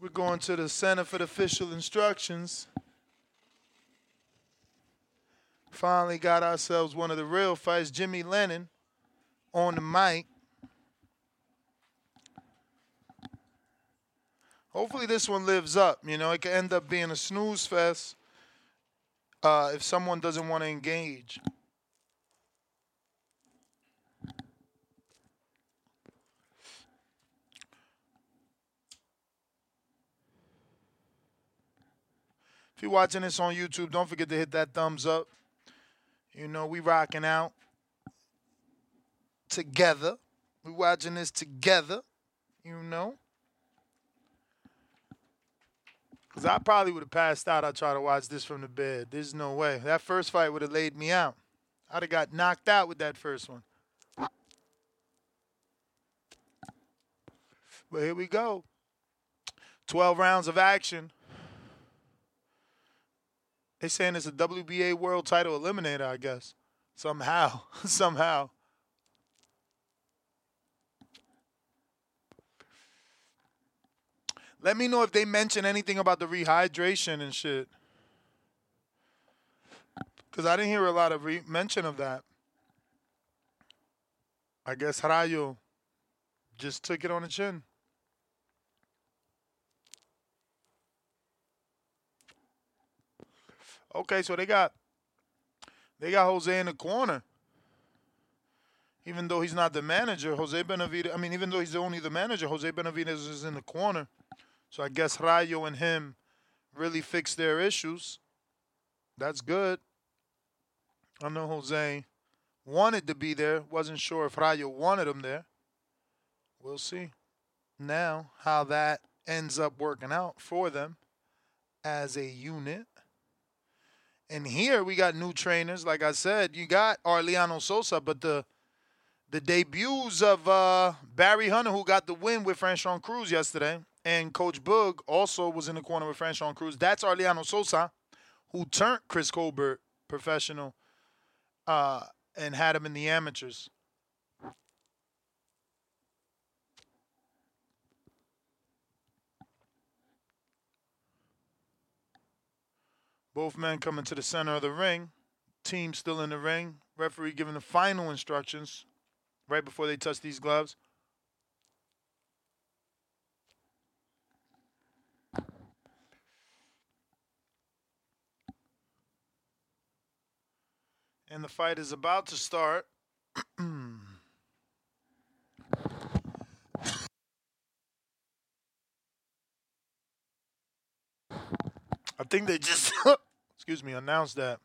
We're going to the center for the official instructions. Finally got ourselves one of the real fights. Jimmy Lennon on the mic. Hopefully this one lives up. You know, it could end up being a snooze fest uh, if someone doesn't want to engage. If you're watching this on YouTube, don't forget to hit that thumbs up. You know, we rocking out together. We watching this together, you know. Cause I probably would have passed out. I try to watch this from the bed. There's no way. That first fight would have laid me out. I'd have got knocked out with that first one. But here we go. 12 rounds of action. They saying it's a WBA world title eliminator, I guess. Somehow. *laughs* Somehow. Let me know if they mention anything about the rehydration and shit. Because I didn't hear a lot of re- mention of that. I guess Rayo just took it on the chin. Okay, so they got they got Jose in the corner. Even though he's not the manager, Jose Benavidez. I mean, even though he's only the manager, Jose Benavidez is in the corner. So I guess Rayo and him really fixed their issues. That's good. I know Jose wanted to be there. Wasn't sure if Rayo wanted him there. We'll see now how that ends up working out for them as a unit. And here we got new trainers. Like I said, you got Arliano Sosa, but the the debuts of uh, Barry Hunter, who got the win with Franchon Crews yesterday, and Coach Boog also was in the corner with Franchon Crews. That's Arliano Sosa, who turned Chris Colbert professional uh, and had him in the amateurs. Both men coming to the center of the ring. Team still in the ring. Referee giving the final instructions right before they touch these gloves. And the fight is about to start. *clears throat* I think they just, *laughs* excuse me, announced that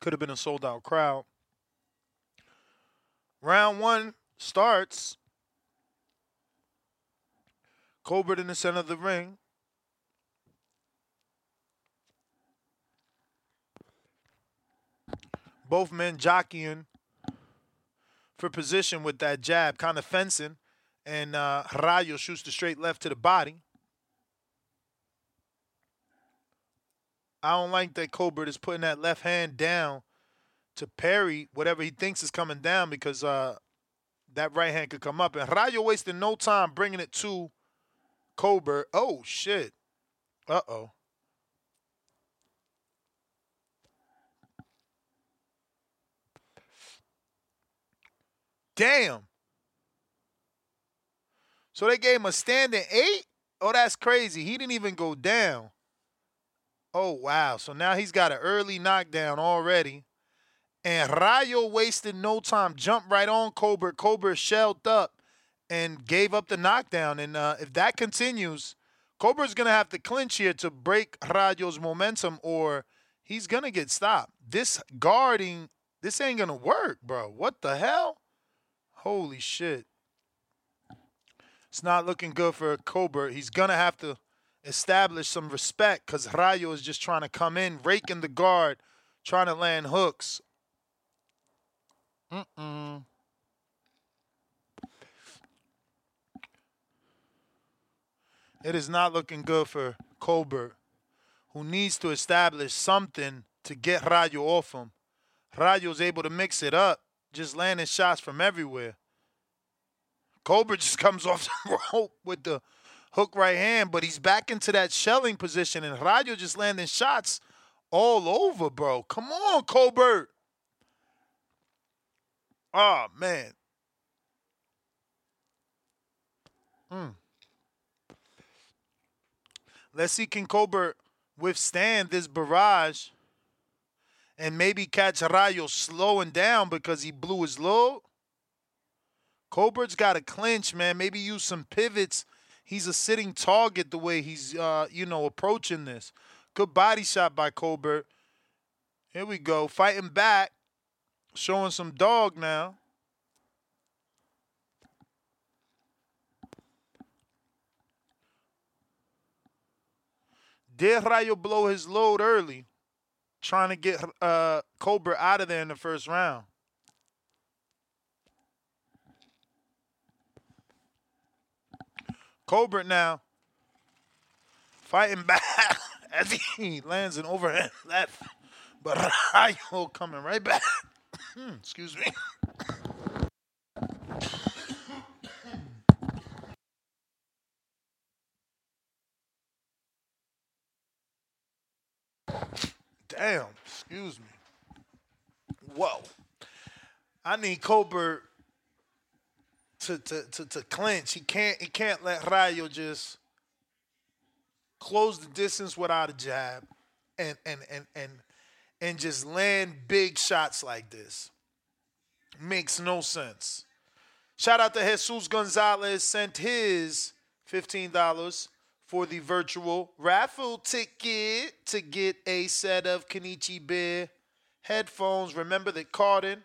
could have been a sold out crowd. Round one starts. Colbert in the center of the ring. Both men jockeying for position with that jab, kind of fencing. And uh, Rayo shoots the straight left to the body. I don't like that Colbert is putting that left hand down to parry whatever he thinks is coming down because uh, that right hand could come up. And Rayo wasting no time bringing it to Colbert. Oh, shit. Uh oh. Damn. So they gave him a standing eight? Oh, that's crazy. He didn't even go down. Oh, wow. So now he's got an early knockdown already. And Rayo wasted no time, jumped right on Colbert. Colbert shelled up and gave up the knockdown. And uh, if that continues, Colbert's going to have to clinch here to break Rayo's momentum or he's going to get stopped. This guarding, this ain't going to work, bro. What the hell? Holy shit. It's not looking good for Colbert. He's going to have to establish some respect because Rayo is just trying to come in, raking the guard, trying to land hooks. Mm-mm. It is not looking good for Colbert, who needs to establish something to get Rayo off him. Rayo's able to mix it up, just landing shots from everywhere. Colbert just *laughs* comes off the rope with the hook right hand, but he's back into that shelling position, and Rayo just landing shots all over, bro. Come on, Colbert. Oh man. Mm. Let's see can Colbert withstand this barrage and maybe catch Rayo slowing down because he blew his load. Colbert's got to clinch, man. Maybe use some pivots. He's a sitting target the way he's, uh, you know, approaching this. Good body shot by Colbert. Here we go. Fighting back. Showing some dog now. Did Rayo blow his load early, trying to get uh, Colbert out of there in the first round? Colbert now fighting *laughs* back as he lands an overhand left, but Rayo coming right back. Hmm, excuse me. Damn, excuse me. Whoa. I need Colbert to, to, to, to clinch. He can't he can't let Rayo just close the distance without a jab and and and and and just land big shots like this. Makes no sense. Shout out to Jesus Gonzalez sent his $15 for the virtual raffle ticket to get a set of Kenichi Bear headphones. Remember that Cardin,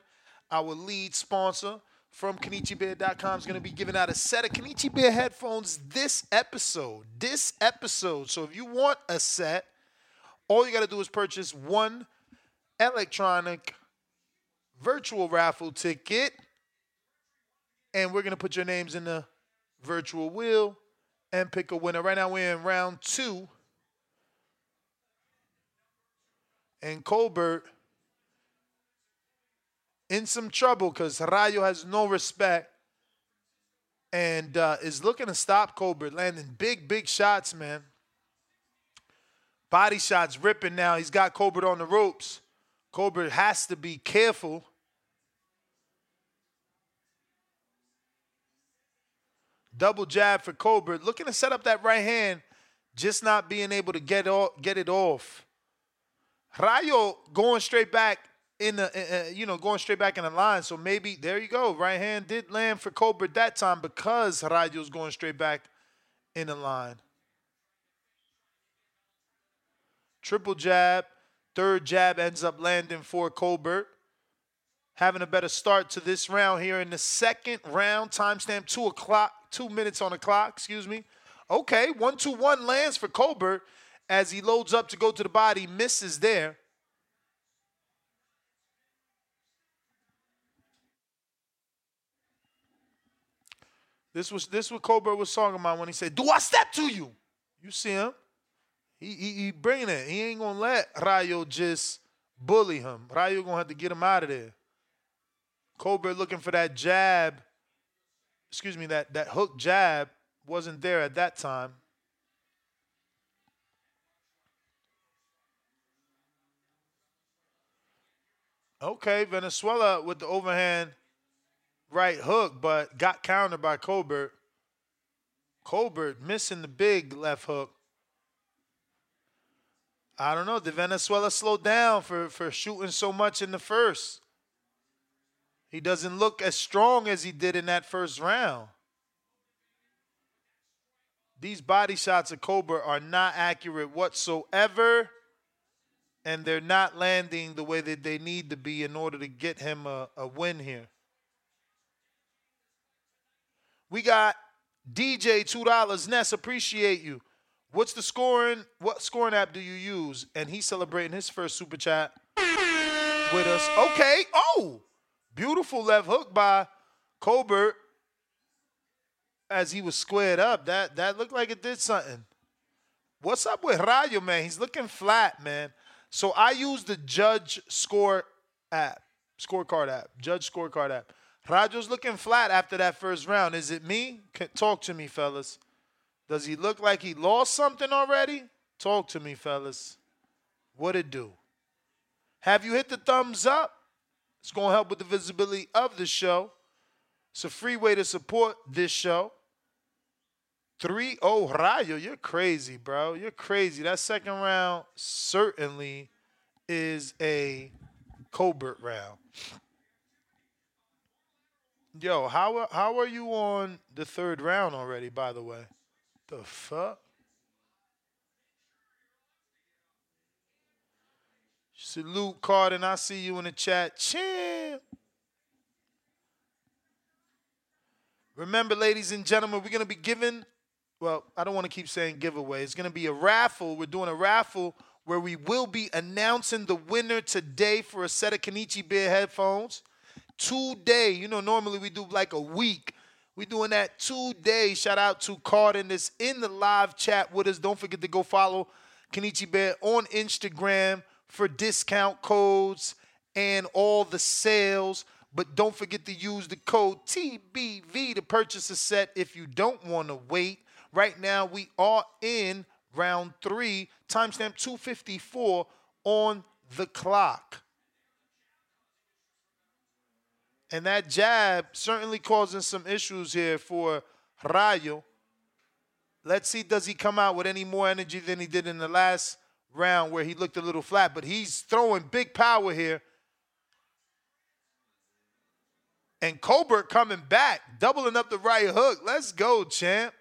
our lead sponsor from KenichiBear.com, is going to be giving out a set of Kenichi Bear headphones this episode. This episode. So if you want a set, all you got to do is purchase one electronic virtual raffle ticket, and we're going to put your names in the virtual wheel and pick a winner. Right now, we're in round two. And Colbert in some trouble because Rayo has no respect and uh, is looking to stop Colbert, landing big, big shots, man. Body shots ripping now. He's got Colbert on the ropes. Colbert has to be careful. Double jab for Colbert, looking to set up that right hand, just not being able to get off, get it off. Rayo going straight back in the, uh, you know, going straight back in the line. So maybe there you go. Right hand did land for Colbert that time because Rayo's going straight back in the line. Triple jab, third jab ends up landing for Colbert. Having a better start to this round here in the second round. Timestamp two o'clock, two minutes on the clock. Excuse me. Okay, one two one lands for Colbert as he loads up to go to the body, misses there. This was this what Colbert was talking about when he said, "Do I step to you?" You see him? He, he, he bringing it. He ain't gonna let Rayo just bully him. Rayo gonna have to get him out of there. Colbert looking for that jab. Excuse me, that that hook jab wasn't there at that time. Okay, Valenzuela with the overhand right hook, but got countered by Colbert. Colbert missing the big left hook. I don't know. Did Valenzuela slow down for, for shooting so much in the first? He doesn't look as strong as he did in that first round. These body shots of Colbert are not accurate whatsoever, and they're not landing the way that they need to be in order to get him a, a win here. We got DJ $2. Ness, appreciate you. What's the scoring? What scoring app do you use? And he's celebrating his first super chat with us. Okay. Oh, beautiful left hook by Colbert as he was squared up. That that looked like it did something. What's up with Rayo, man? He's looking flat, man. So I use the Judge Score app, scorecard app, Judge Scorecard app. Rayo's looking flat after that first round. Is it me? Talk to me, fellas. Does he look like he lost something already? Talk to me, fellas. What it do? Have you hit the thumbs up? It's going to help with the visibility of the show. It's a free way to support this show. 3 0 Rayo, you're crazy, bro. You're crazy. That second round certainly is a Colbert round. Yo, how how are you on the third round already? By the way, the fuck. Salute, Carden. I see you in the chat. Champ. Remember, ladies and gentlemen, we're gonna be giving. Well, I don't want to keep saying giveaway. It's gonna be a raffle. We're doing a raffle where we will be announcing the winner today for a set of Kenichi Bear headphones today. You know, normally we do like a week. we doing that today. Shout out to Carden that's in the live chat with us. Don't forget to go follow Kenichi Bear on Instagram for discount codes and all the sales. But don't forget to use the code TBV to purchase a set if you don't want to wait. Right now, we are in round three, timestamp 254 on the clock. And that jab certainly causing some issues here for Rayo. Let's see, does he come out with any more energy than he did in the last round where he looked a little flat? But he's throwing big power here. And Colbert coming back, doubling up the right hook. Let's go, champ.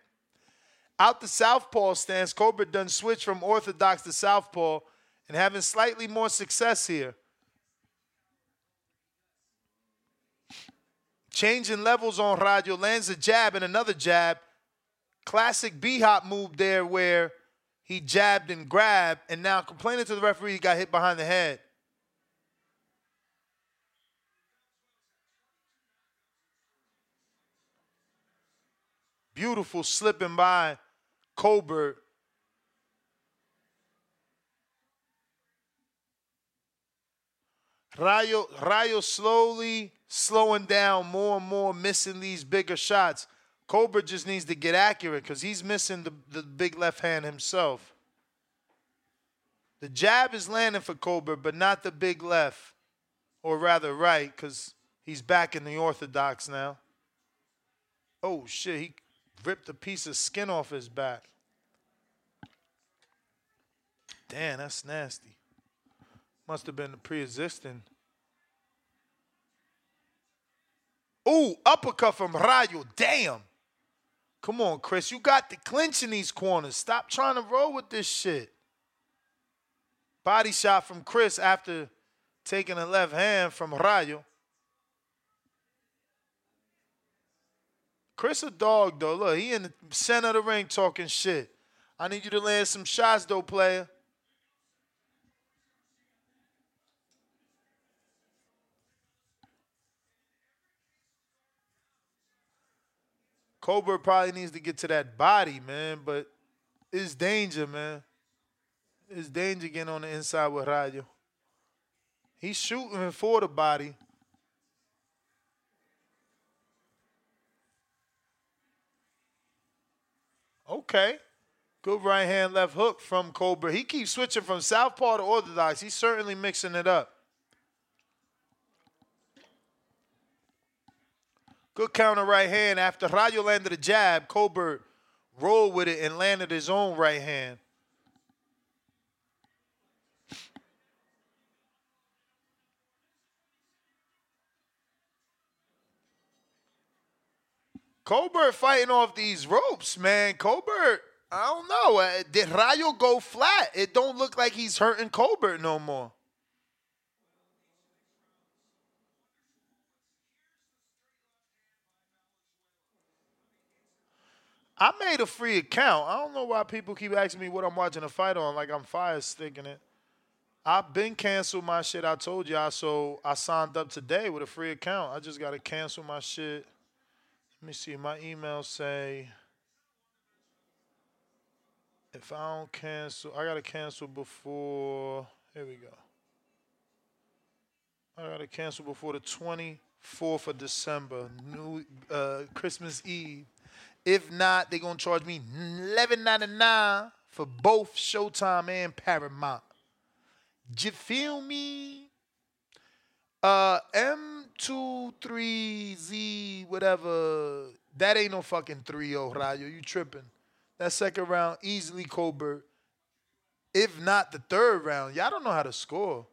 Out the southpaw stance, Colbert done switch from orthodox to southpaw and having slightly more success here. Changing levels on Rayo lands a jab and another jab. Classic B hop move there where he jabbed and grabbed, and now complaining to the referee he got hit behind the head. Beautiful slipping by Colbert. Rayo, Rayo slowly slowing down more and more, missing these bigger shots. Colbert just needs to get accurate because he's missing the, the big left hand himself. The jab is landing for Colbert, but not the big left, or rather right, because he's back in the orthodox now. Oh shit, he ripped a piece of skin off his back. Damn, that's nasty. Must have been the pre-existing. Ooh, uppercut from Rayo. Damn. Come on, Chris. You got the clinch in these corners. Stop trying to roll with this shit. Body shot from Chris after taking a left hand from Rayo. Chris a dog though. Look, he in the center of the ring talking shit. I need you to land some shots though, player. Colbert probably needs to get to that body, man, but it's danger, man. It's danger getting on the inside with Rayo. He's shooting for the body. Okay. Good right hand, left hook from Colbert. He keeps switching from southpaw to orthodox. He's certainly mixing it up. Good counter right hand. After Rayo landed a jab, Colbert rolled with it and landed his own right hand. Colbert fighting off these ropes, man. Colbert, I don't know. Uh, Did Rayo go flat? It don't look like he's hurting Colbert no more. I made a free account. I don't know why people keep asking me what I'm watching a fight on, like I'm fire sticking it. I've been canceled my shit. I told y'all, so I signed up today with a free account. I just gotta cancel my shit. Let me see. My email say if I don't cancel, I gotta cancel before. Here we go. I gotta cancel before the 24th of December, New uh, Christmas Eve. If not, they're gonna charge me $11.99 for both Showtime and Paramount. You feel me? Uh, M23Z, whatever. That ain't no fucking 3 0, Rayo. You tripping. That second round, easily Colbert. If not the third round, y'all don't know how to score.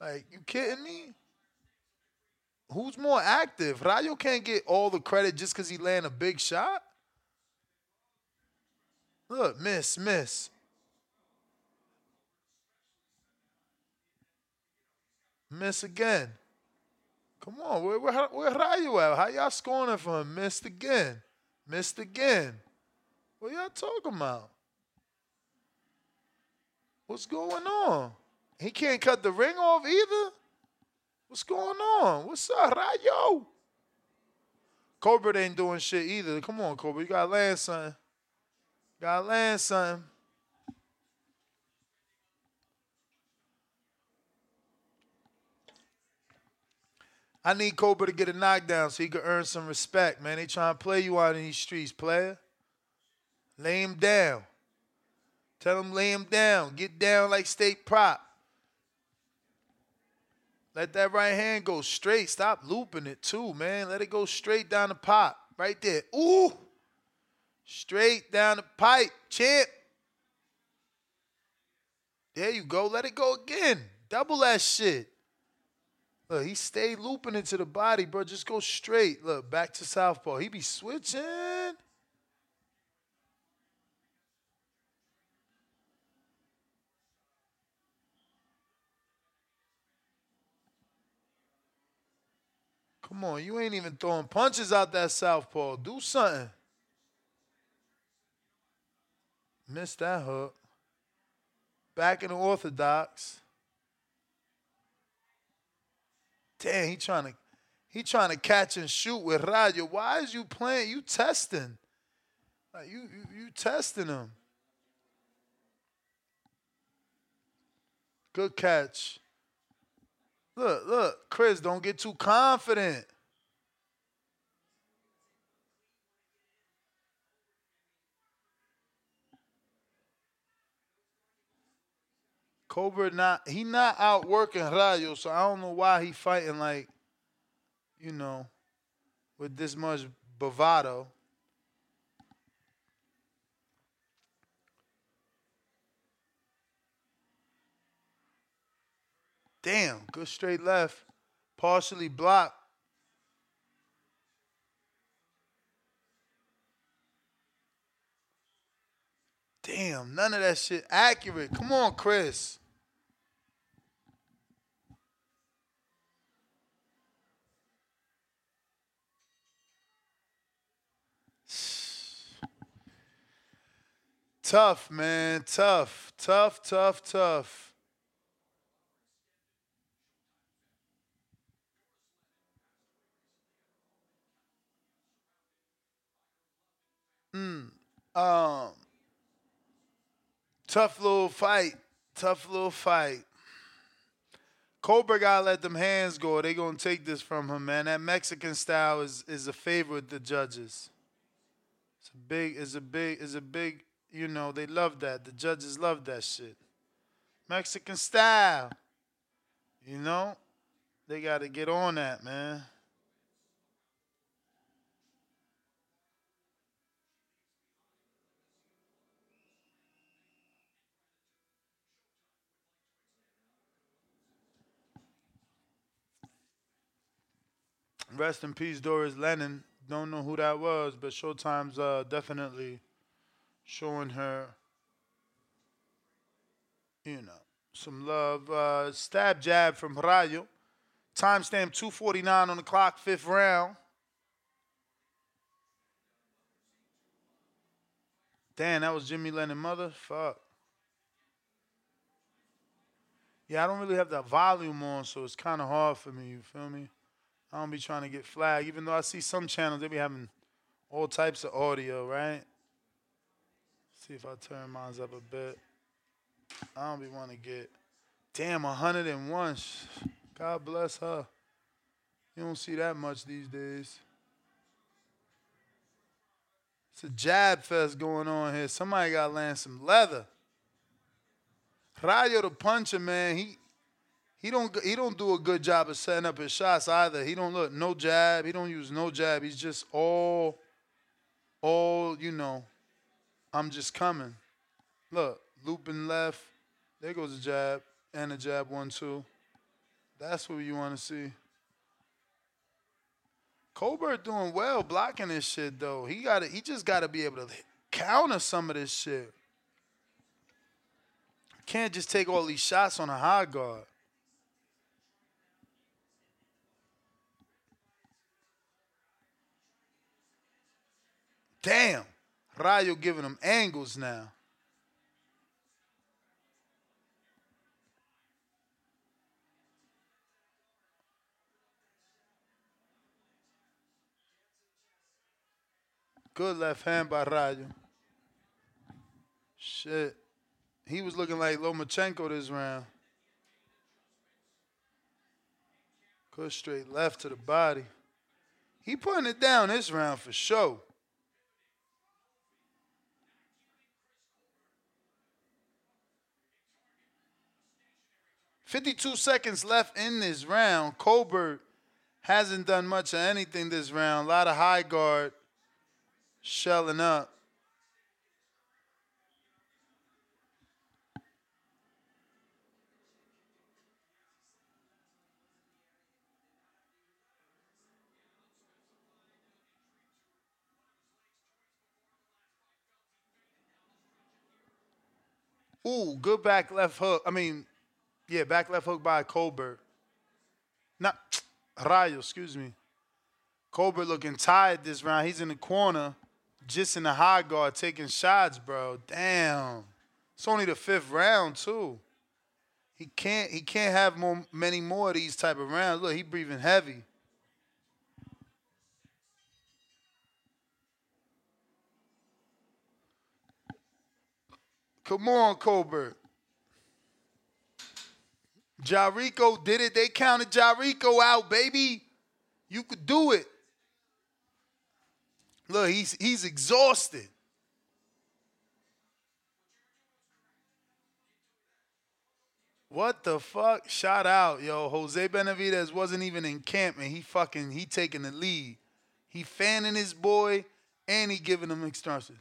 Like, you kidding me? Who's more active? Rayo can't get all the credit just because he land a big shot. Look, miss, miss. Miss again. Come on, where, where, where Rayo at? How y'all scoring for him? Missed again. Missed again. What y'all talking about? What's going on? He can't cut the ring off either? What's going on? What's up, Rayo? Colbert ain't doing shit either. Come on, Colbert. You gotta land something. Gotta land something. I need Cobra to get a knockdown so he can earn some respect, man. They trying to play you out in these streets, player. Lay him down. Tell him lay him down. Get down like state prop. Let that right hand go straight. Stop looping it too, man. Let it go straight down the pop. Right there. Ooh. Straight down the pipe. Champ. There you go. Let it go again. Double that shit. Look, he stayed looping into the body, bro. Just go straight. Look, back to southpaw. He be switching. Come on, you ain't even throwing punches out that southpaw. Do something. Missed that hook. Back in the orthodox. Damn, he trying to he trying to catch and shoot with Rayo. Why is you playing? You testing. Like you you, you testing him. Good catch. Look, look, Chris, don't get too confident. Cobra not he not outworking Rayo, so I don't know why he fighting like, you know, with this much bravado. Damn, good straight left, partially blocked. Damn, none of that shit accurate. Come on, Chris. Tough, man. Tough. Tough, tough, tough. Mm. Um tough little fight. Tough little fight. Cobra gotta let them hands go. They gonna take this from him, man. That Mexican style is is a favorite with the judges. It's a big, it's a big, it's a big, you know, they love that. The judges love that shit. Mexican style. You know? They gotta get on that, man. Rest in peace, Doris Lennon. Don't know who that was, but Showtime's uh, definitely showing her, you know, some love. Uh, stab jab from Rayo. Timestamp 249 on the clock, fifth round. Damn, that was Jimmy Lennon mother? Fuck. Yeah, I don't really have that volume on, so it's kind of hard for me, you feel me? I don't be trying to get flagged, even though I see some channels, they be having all types of audio, right? See if I turn mine up a bit. I don't be want to get, damn, 101. God bless her. You don't see that much these days. It's a jab fest going on here. Somebody got land some leather. Rayo the puncher, man, he he don't he don't do a good job of setting up his shots either. He don't look no jab. He don't use no jab. He's just all, all you know. I'm just coming. Look, looping left. There goes a jab and a jab one two. That's what you want to see. Colbert doing well blocking this shit though. He got He just got to be able to counter some of this shit. Can't just take all these shots on a high guard. Damn. Rayo giving him angles now. Good left hand by Rayo. Shit. He was looking like Lomachenko this round. Good straight left to the body. He putting it down this round for sure. 52 seconds left in this round. Colbert hasn't done much of anything this round. A lot of high guard shelling up. Ooh, good back left hook. I mean, yeah, back left hook by Colbert. Not *tsk* Rayo, excuse me. Colbert looking tired this round. He's in the corner, just in the high guard, taking shots, bro. Damn. It's only the fifth round, too. He can't he can't have more many more of these type of rounds. Look, he breathing heavy. Come on, Colbert. Jarico did it. They counted Jarico out, baby. You could do it. Look, he's he's exhausted. What the fuck? Shout out, yo. Jose Benavidez wasn't even in camp, and he fucking he taking the lead. He fanning his boy, and he giving him extensions.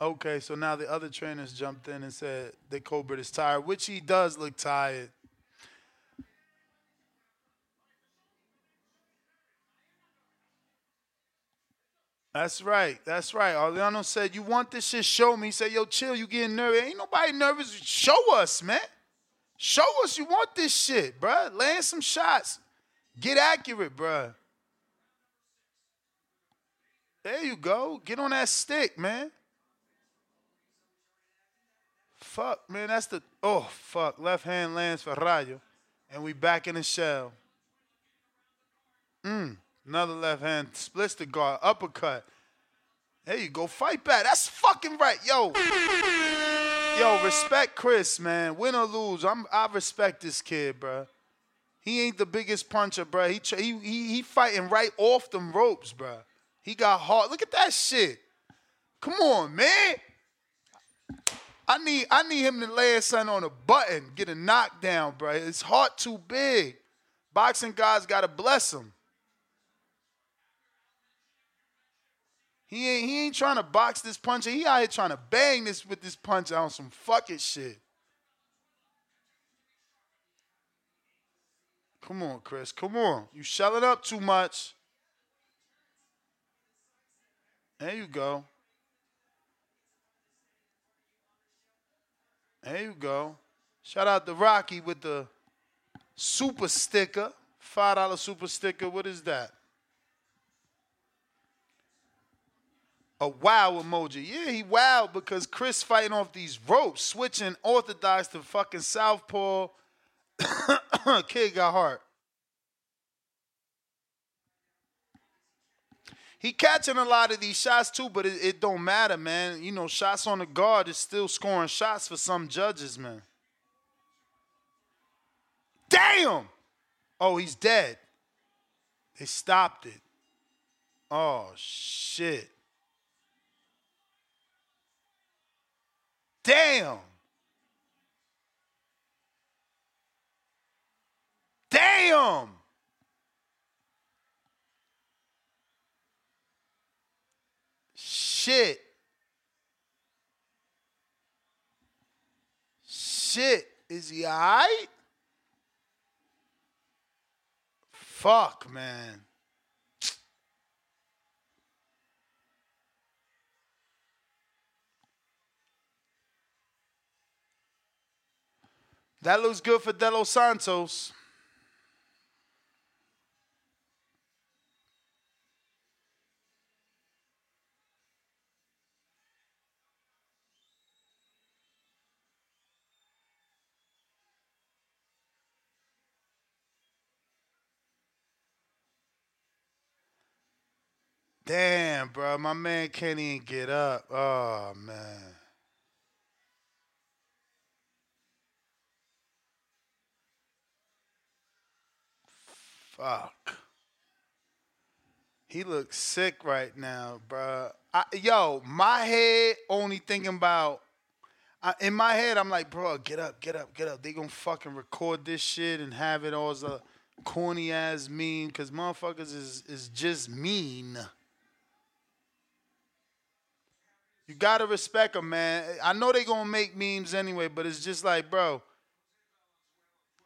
Okay, so now the other trainers jumped in and said that Colbert is tired, which he does look tired. That's right. That's right. Arliano said, You want this shit? Show me. He said, Yo, chill. You getting nervous. Ain't nobody nervous. Show us, man. Show us you want this shit, bruh. Land some shots. Get accurate, bruh. There you go. Get on that stick, man. Fuck, man. That's the. Oh, fuck. Left hand lands for Rayo. And we back in the shell. Mm. Another left hand splits the guard, uppercut. There you go, fight back. That's fucking right, yo. Yo, respect Chris, man. Win or lose, I'm I respect this kid, bro. He ain't the biggest puncher, bro. He he he, he fighting right off them ropes, bro. He got hard. Look at that shit. Come on, man. I need I need him to lay his son on a button, get a knockdown, bro. His heart too big. Boxing guys gotta bless him. He ain't he ain't trying to box this puncher. He out here trying to bang this with this punch on some fucking shit. Come on, Chris. Come on. You shelling up too much. There you go. There you go. Shout out to Rocky with the super sticker. $5 super sticker. What is that? a wow emoji. Yeah, he wowed because Chris fighting off these ropes, switching orthodox to fucking southpaw. *coughs* Kid got heart. He catching a lot of these shots too, but it, it don't matter, man. You know, shots on the guard is still scoring shots for some judges, man. Damn! Oh, he's dead. They stopped it. Oh shit. Damn. Damn. Shit. Shit. Is he alright? Fuck, man. That looks good for De Los Santos. Damn, bro, my man can't even get up. Oh man. Fuck. He looks sick right now, bruh. I, yo, my head only thinking about. I, in my head, I'm like, bro, get up, get up, get up. They gonna fucking record this shit and have it all as a corny ass meme because motherfuckers is is just mean. You gotta respect them, man. I know they gonna make memes anyway, but it's just like, bro,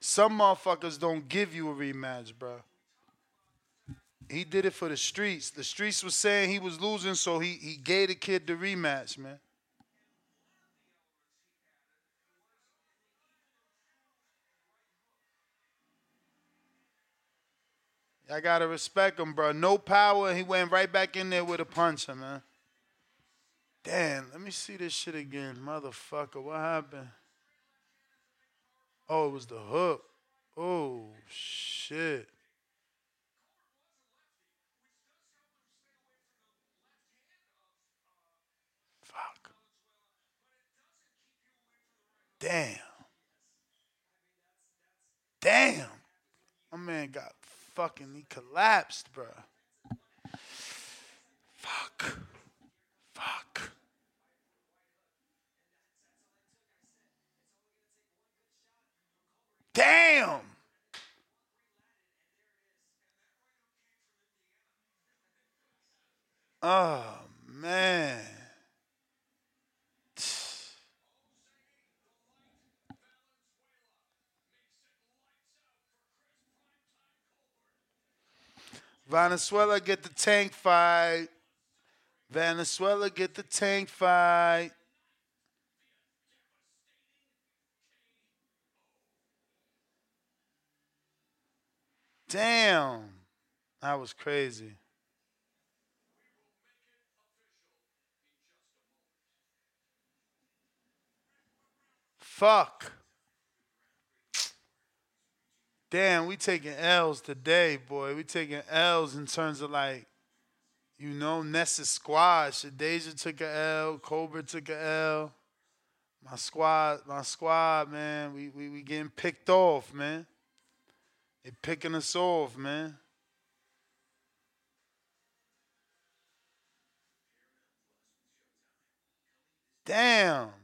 some motherfuckers don't give you a rematch, bro. He did it for the streets. The streets was saying he was losing, so he he gave the kid the rematch, man. I gotta respect him, bro. No power. He went right back in there with a puncher, man. Damn, let me see this shit again, motherfucker. What happened? Oh, it was the hook. Oh shit. Fuck. Damn. Damn. My man got fucking, he collapsed, bro. Fuck. Fuck. Damn. Oh, man. Valenzuela get the tank fight. Valenzuela get the tank fight. Damn. That was crazy. Fuck. Damn, we taking L's today, boy. We taking L's in terms of like, you know, Nessa squad. Shadeja took a L, Cobra took a L. My squad, my squad, man, we, we we getting picked off, man. They picking us off, man. Damn.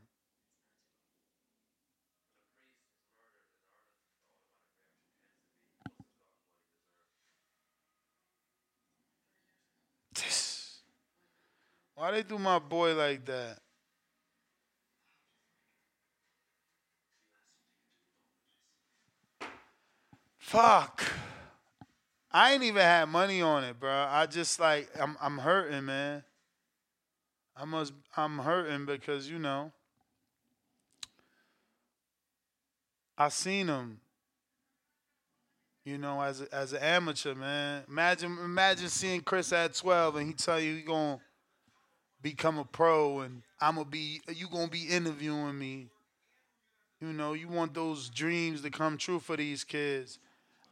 Why they do my boy like that? Fuck. I ain't even had money on it, bro. I just like I'm I'm hurting, man. I must I'm hurting because you know I seen him. You know, as a, as an amateur, man. Imagine imagine seeing Chris at 12 and he tell you he gonna become a pro and I'm gonna be you gonna be interviewing me. You know, you want those dreams to come true for these kids.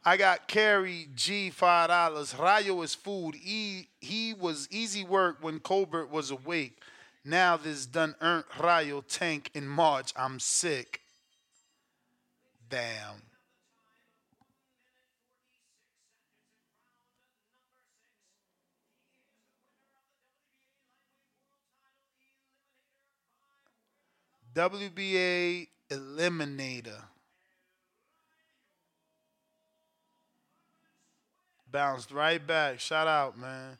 I got Carrie G five dollars. Rayo is food. He he was easy work when Colbert was awake. Now this done earned Rayo tank in March. I'm sick. Damn. WBA Eliminator. Bounced right back. Shout out, man.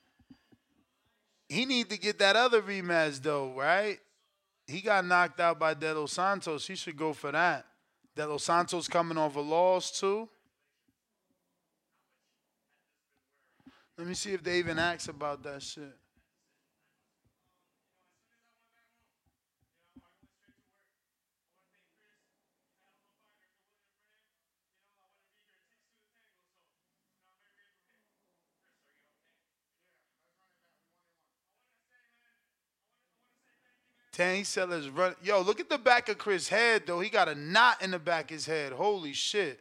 He need to get that other rematch though, right? He got knocked out by De Los Santos. He should go for that. De Los Santos coming off a loss too. Let me see if they even ask about that shit. Tank Sellers run. Yo, look at the back of Chris' head though. He got a knot in the back of his head. Holy shit.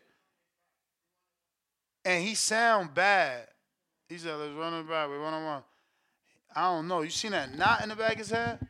And he sound bad. He said, let's run it back. We run on one. I don't know. You seen that knot in the back of his head?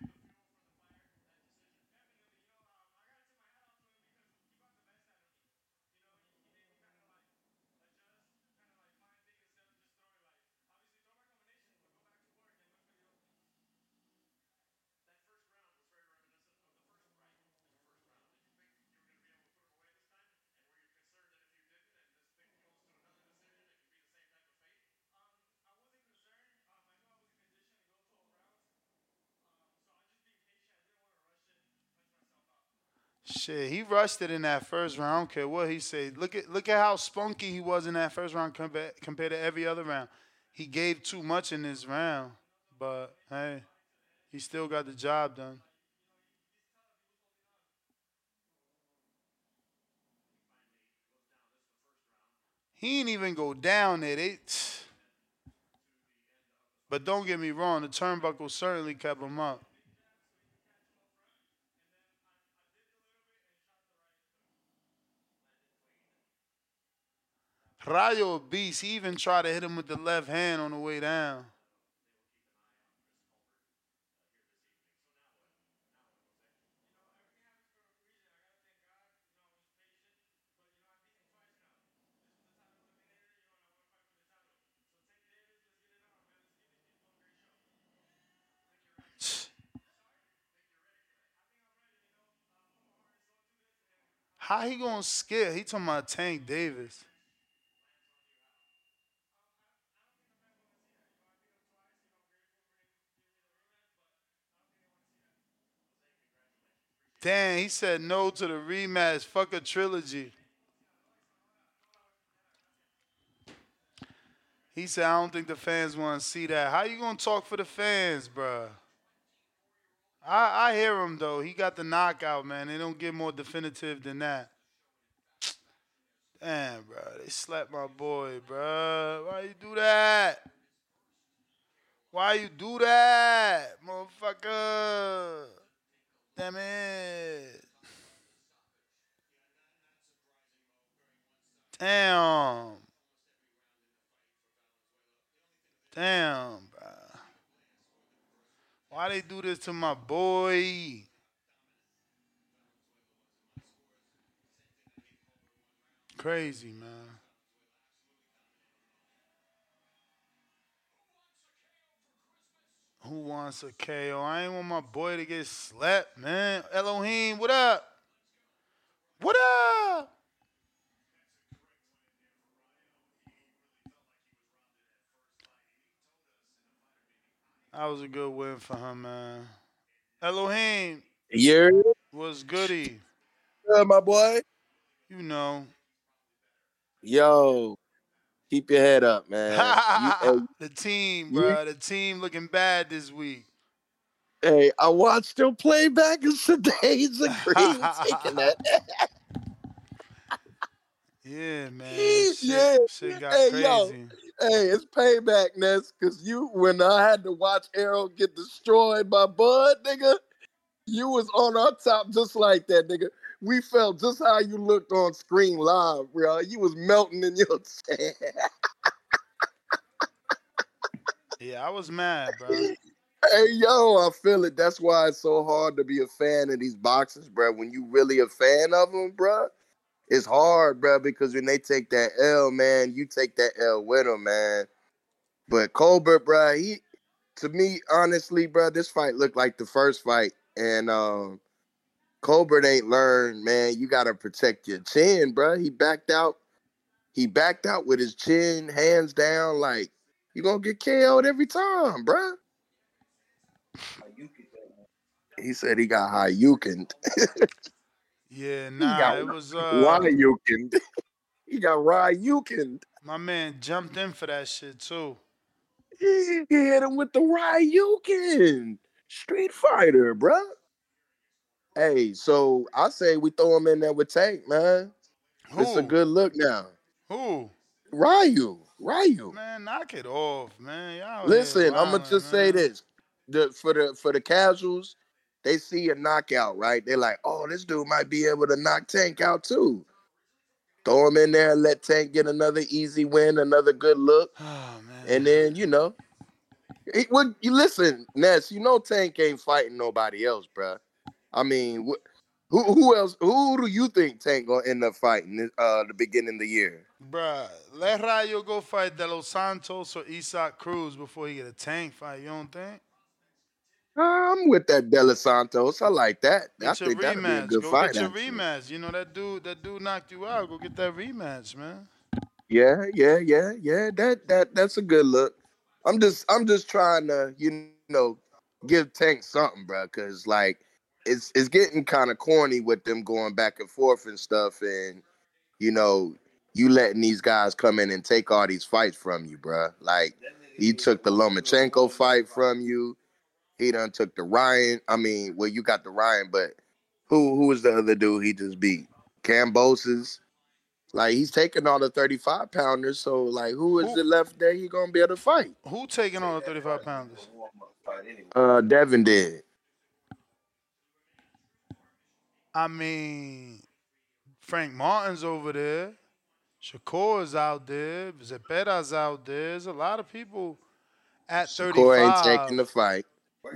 Shit, he rushed it in that first round. I don't care what he said. Look at look at how spunky he was in that first round compared compared to every other round. He gave too much in this round, but hey, he still got the job done. He ain't even go down at They, but don't get me wrong, the turnbuckle certainly kept him up. Rayo beast. He even tried to hit him with the left hand on the way down. How he gonna scare? He talking about Tank Davis. Damn, he said no to the rematch. Fuck a trilogy. He said, I don't think the fans want to see that. How you gonna talk for the fans, bruh? I, I hear him though. He got the knockout, man. They don't get more definitive than that. Damn, bro. They slapped my boy, bro. Why you do that? Why you do that, motherfucker? Damn it. Damn. Damn, bro. Why they do this to my boy? Crazy, man. Who wants a KO? I ain't want my boy to get slapped, man. Elohim, what up? What up? That was a good win for him, man. Elohim. Yeah. Was goody. Uh, my boy. You know. Yo, keep your head up, *laughs* man. You- the team, bro. The team looking bad this week. hey, I watched your playback and *laughs* today's agreeing taking that. *laughs* Yeah, man. Shit, yeah. shit got hey, crazy. yo. Hey, it's payback, Ness, because you, when I had to watch Errol get destroyed by Bud, nigga, you was on our top just like that, nigga. We felt just how you looked on screen live, bro. You was melting in your chair. *laughs* Yeah, I was mad, bro. Hey yo, I feel it. That's why it's so hard to be a fan of these boxers, bro. When you really a fan of them, bro, it's hard, bro, because when they take that L, man, you take that L with them, man. But Colbert, bro, he to me, honestly, bro, this fight looked like the first fight, and um, Colbert ain't learned, man. You gotta protect your chin, bro. He backed out. He backed out with his chin, hands down, like you gonna get KO'd every time, bro. He said he got high Yukin. *laughs* Yeah, *laughs* nah, it was uh Ryukin. *laughs* he got Ryukin. my man jumped in for that shit too. He hit him with the Ryukin. Street Fighter, bruh. Hey, so I say we throw him in there with Tank, man. It's a good look now. Who? Ryu. Ryu. Man, knock it off, man. Y'all Listen, I'm gonna just say this: the for the for the casuals, they see a knockout, right? They're like, "Oh, this dude might be able to knock Tank out too." Throw him in there and let Tank get another easy win, another good look, *sighs* Oh, and then you know, it, what you listen, Ness. You know, Tank ain't fighting nobody else, bruh. I mean, wh- who who else? Who do you think Tank gonna end up fighting? Uh, the beginning of the year. Bruh, let Rayo go fight De Los Santos or Isaac Cruz before he get a tank fight. You don't think? I'm with that De Los Santos. I like that. I Get your think that'd be a good Go fight. get your actually. rematch. You know that dude. That dude knocked you out. Go get that rematch, man. Yeah, yeah, yeah, yeah. That that that's a good look. I'm just I'm just trying to you know give Tank something, bro. Cause like it's it's getting kind of corny with them going back and forth and stuff, and you know, you letting these guys come in and take all these fights from you, bruh. Like he took the Lomachenko fight from you. He done took the Ryan. I mean, well, you got the Ryan, but who who was the other dude he just beat? Kambosos. Like he's taking all the 35 pounders. So like who is Who- it left there he gonna be able to fight? Who taking all the 35 pounders? Uh Devin did. I mean, Frank Martin's over there. Shakur's out there. Zepeda's out there. There's a lot of people at 35. Corey ain't taking the fight.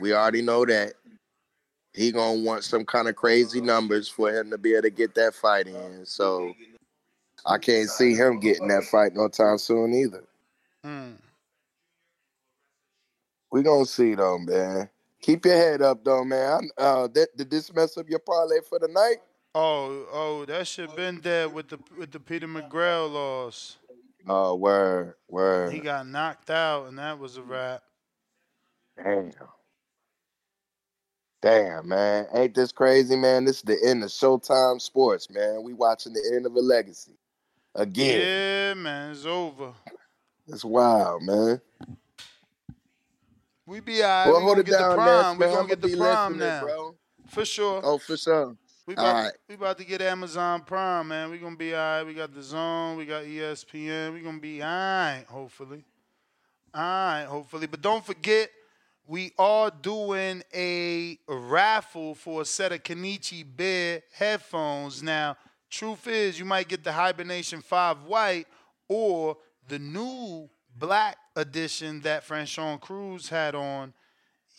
We already know that. He gonna want some kind of crazy numbers for him to be able to get that fight in. So I can't see him getting that fight no time soon either. Hmm. We gonna see though, man. Keep your head up though, man. Uh, that, did this mess up your parlay for the night? Oh, oh, that should have been dead with the with the Peter McGrail loss. Oh, word, word. He got knocked out, and that was a wrap. Damn. Damn, man. Ain't this crazy, man? This is the end of Showtime Sports, man. We watching the end of a legacy. Again. Yeah, man, it's over. It's wild, man. We be alright. Well, we hold it get down, the prime. We man. gonna get the prime now, bro. for sure. Oh, for sure. We about, right. we about to get Amazon Prime, man. We gonna be alright. We got the Zone. We got ESPN. We gonna be alright, hopefully. Alright, hopefully. But don't forget, we are doing a raffle for a set of Kenichi Bear headphones. Now, truth is, you might get the Hibernation 5 white or the new black edition that Franchon Crews had on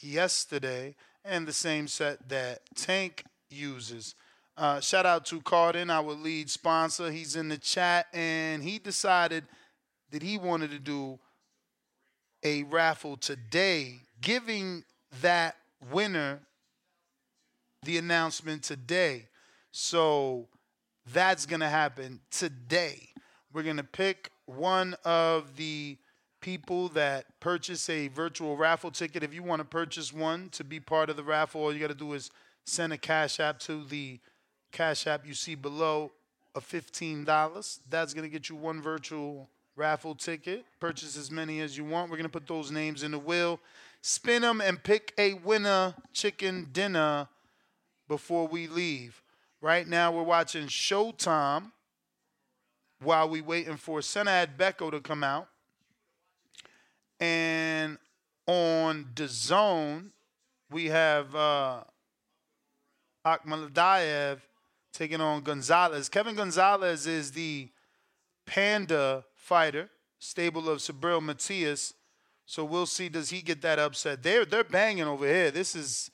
yesterday, and the same set that Tank uses. Uh, shout out to Carden, our lead sponsor. He's in the chat, and he decided that he wanted to do a raffle today, giving that winner the announcement today. So that's going to happen today. We're going to pick one of the people that purchase a virtual raffle ticket. If you want to purchase one to be part of the raffle, all you got to do is send a Cash App to the Cash App you see below of $15. That's going to get you one virtual raffle ticket. Purchase as many as you want. We're going to put those names in the wheel, spin them, and pick a winner chicken dinner before we leave. Right now, we're watching Showtime while we waiting for Sena Agbeko to come out. And on the zone, we have uh, taking on Gonzalez. Kevin Gonzalez is the Panda fighter, stable of Subriel Matias. So we'll see does he get that upset. They're they're banging over here. This is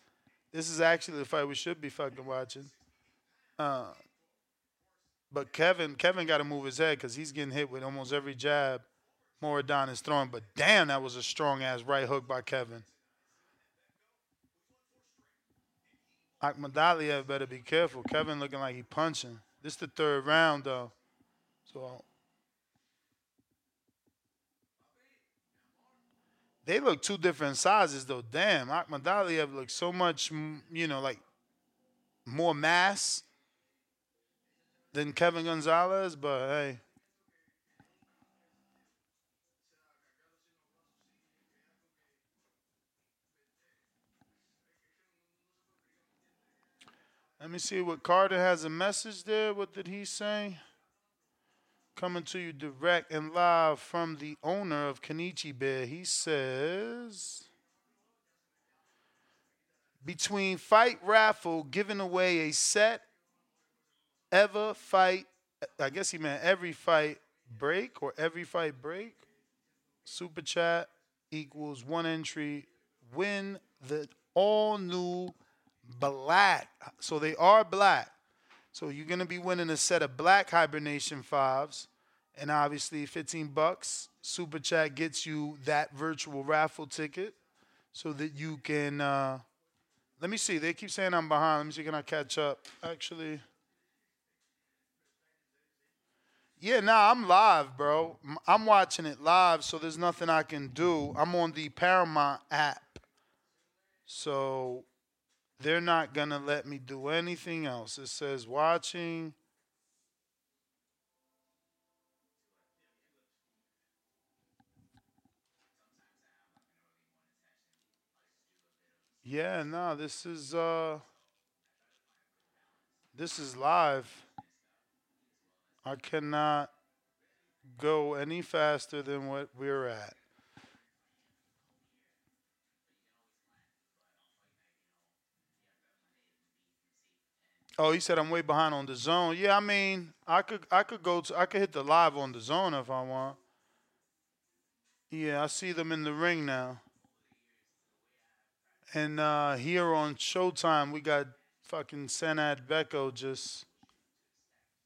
this is actually the fight we should be fucking watching. Uh, but Kevin Kevin got to move his head because he's getting hit with almost every jab Murodjon is throwing. But damn, that was a strong ass right hook by Kevin. Akhmadaliev better be careful. Kevin looking like he punching. This the third round though. So uh, they look two different sizes though. Damn, Akhmadaliev looks so much, you know, like more mass than Kevin Gonzalez. But hey, let me see what Carter has a message there. What did he say? Coming to you direct and live from the owner of Kenichi Bear. He says between fight raffle giving away a set ever fight I guess he meant every fight break or every fight break. Super chat equals one entry. Win the all new black. So they are black. So you're gonna be winning a set of black hibernation fives, and obviously 15 bucks. Super chat gets you that virtual raffle ticket, so that you can. Uh, let me see. They keep saying I'm behind. Let me see. Can I catch up? Actually. Yeah, nah, I'm live, bro. I'm watching it live, so there's nothing I can do. I'm on the Paramount app. So They're not going to let me do anything else. It says watching. Yeah, no, this is uh this is live. I cannot go any faster than what we're at. Oh, he said I'm way behind on the zone. Yeah, I mean, I could I could go to I could hit the live on the zone if I want. Yeah, I see them in the ring now. And uh here on Showtime we got fucking Sena Agbeko just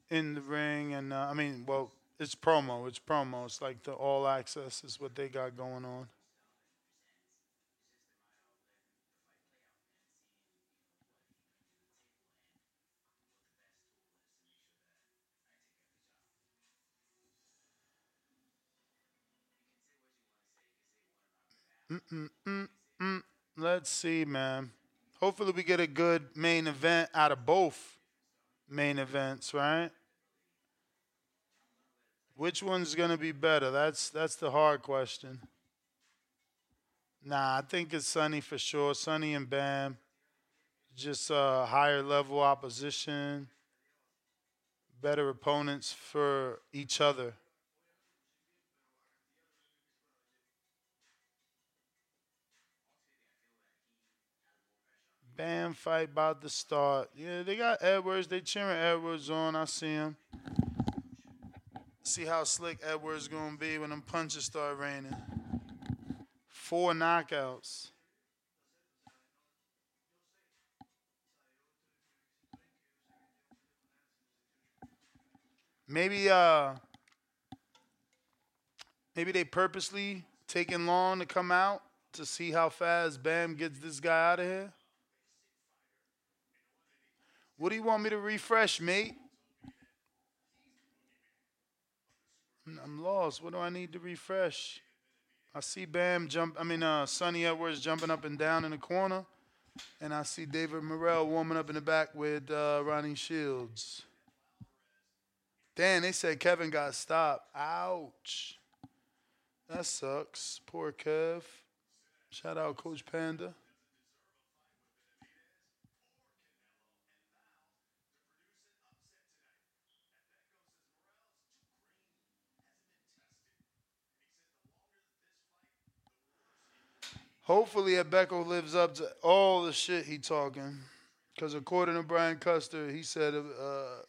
in the ring and uh, I mean, well, it's promo, it's promo. It's like the all access is what they got going on. Mm-mm-mm-mm. Let's see, man. Hopefully, we get a good main event out of both main events, right? Which one's gonna be better? That's that's the hard question. Nah, I think it's Sunny for sure. Sunny and Bam, just uh, higher level opposition, better opponents for each other. Bam fight about to start. Yeah, they got Edwards. They cheering Edwards on. I see him. See how slick Edwards gonna be when them punches start raining. Four knockouts. Maybe uh maybe they purposely taking long to come out to see how fast Bam gets this guy out of here. What do you want me to refresh, mate? I'm lost. What do I need to refresh? I see Bam jump. I mean, uh, Sunny Edwards jumping up and down in the corner, and I see David Morrell warming up in the back with uh, Ronnie Shields. Damn, they said Kevin got stopped. Ouch. That sucks. Poor Kev. Shout out Coach Panda. Hopefully, Agbeko lives up to all the shit he talking. Because according to Brian Custer, he said uh,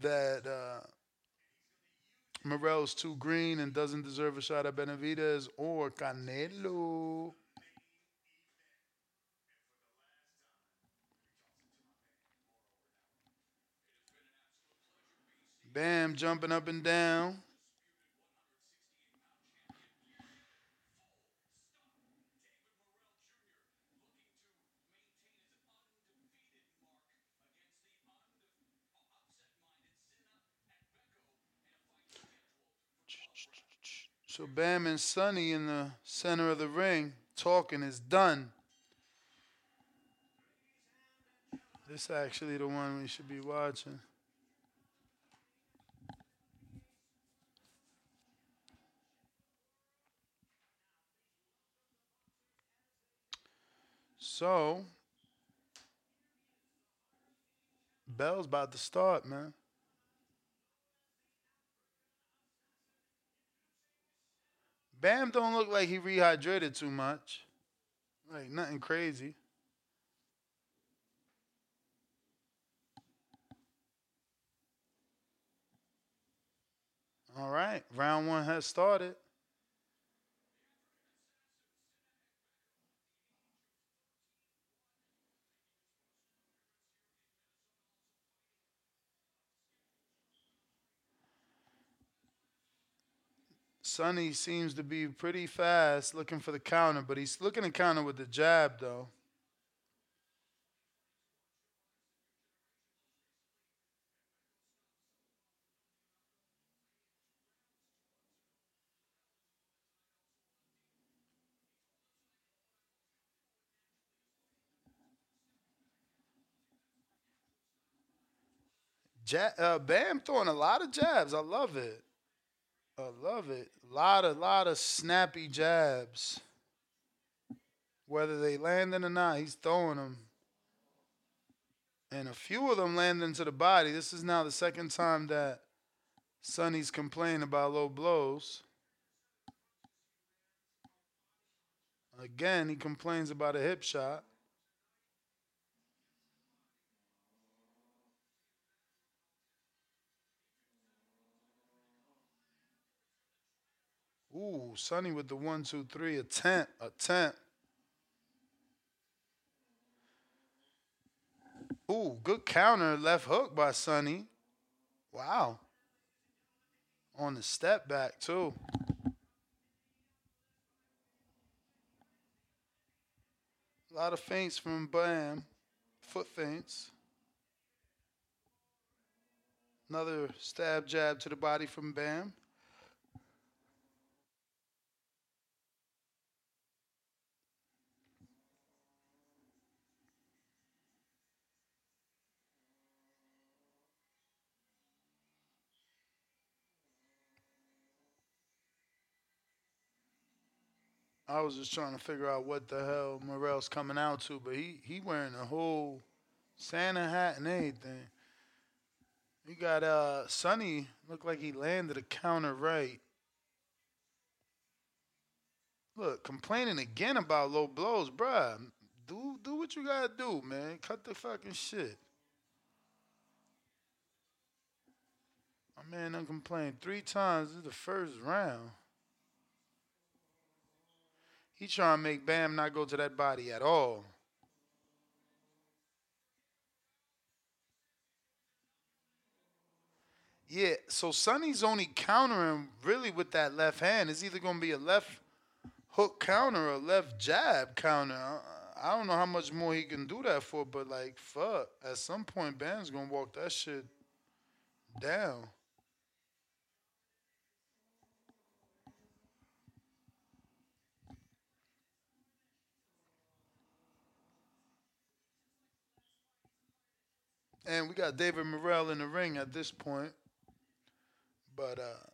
that uh, Morrell's too green and doesn't deserve a shot at Benavidez or Canelo. Bam, jumping up and down. So Bam and Sunny in the center of the ring talking is done. This is actually the one we should be watching. So Bell's about to start, man. Bam don't look like he rehydrated too much. Like nothing crazy. All right, round one has started. Sunny seems to be pretty fast looking for the counter, but he's looking to counter with the jab, though. Uh, Bam throwing a lot of jabs. I love it. I love it. A Lot of lot of snappy jabs. Whether they landing or not, he's throwing them. And a few of them land into the body. This is now the second time that Sunny's complained about low blows. Again, he complains about a hip shot. Ooh, Sunny with the one, two, three, attempt, attempt. Ooh, good counter left hook by Sunny. Wow. On the step back, too. A lot of feints from Bam. Foot feints. Another stab jab to the body from Bam. I was just trying to figure out what the hell Morrell's coming out to, but he he wearing a whole Santa hat and everything. He got uh Sunny looked like he landed a counter right. Look, complaining again about low blows, bruh. Do do what you gotta do, man. Cut the fucking shit. My man done complained three times. This is the first round. He trying to make Bam not go to that body at all. Yeah, so Sunny's only countering really with that left hand. It's either going to be a left hook counter or left jab counter. I don't know how much more he can do that for, but like, fuck. At some point, Bam's going to walk that shit down. And we got David Morrell in the ring at this point. But uh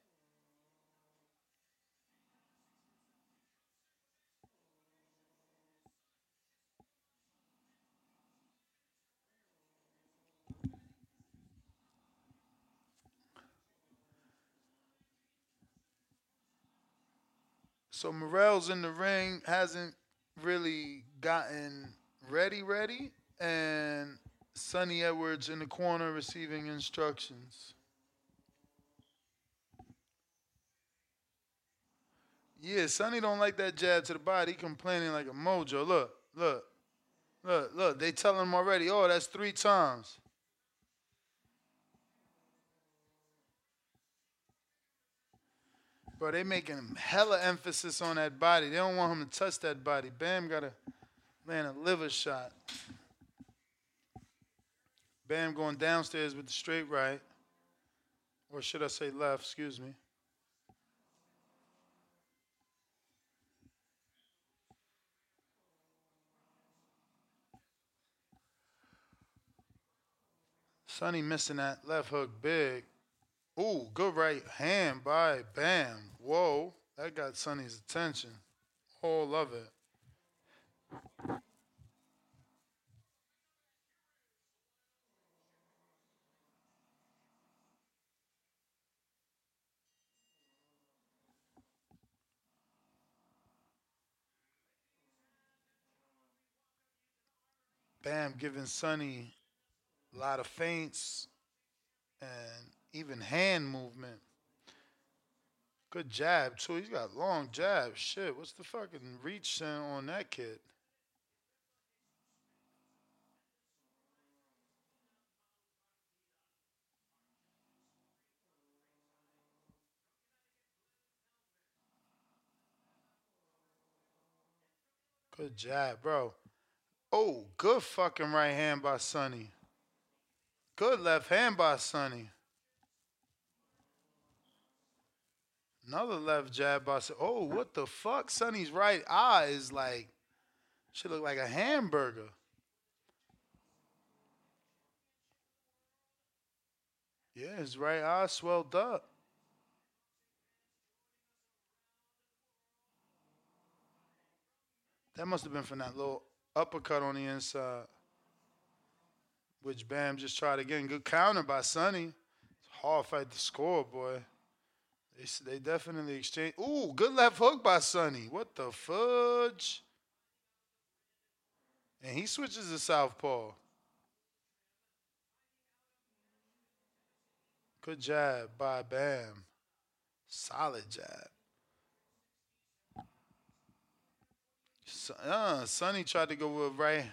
So Morrell's in the ring, hasn't really gotten ready ready and Sunny Edwards in the corner receiving instructions. Yeah, Sunny don't like that jab to the body. He complaining like a mojo. Look, look, look, look. They telling him already, oh, that's three times. Bro, they making hella emphasis on that body. They don't want him to touch that body. Bam got to land a liver shot. Bam going downstairs with the straight right. Or should I say left, excuse me. Sunny missing that left hook big. Ooh, good right hand by Bam. Whoa, that got Sunny's attention. All of it. Bam giving Sunny a lot of feints and even hand movement. Good jab too. He's got long jab. Shit, what's the fucking reach on that kid? Good jab, bro. Oh, good fucking right hand by Sunny. Good left hand by Sunny. Another left jab by Sunny. Oh, what the fuck? Sunny's right eye is like, should look like a hamburger. Yeah, his right eye swelled up. That must have been from that little uppercut on the inside. Which Bam just tried again. Good counter by Sunny. Hard fight to score, boy. They, they definitely exchange. Ooh, good left hook by Sunny. What the fudge? And he switches to southpaw. Good jab by Bam. Solid jab. Uh, Sunny tried to go with right,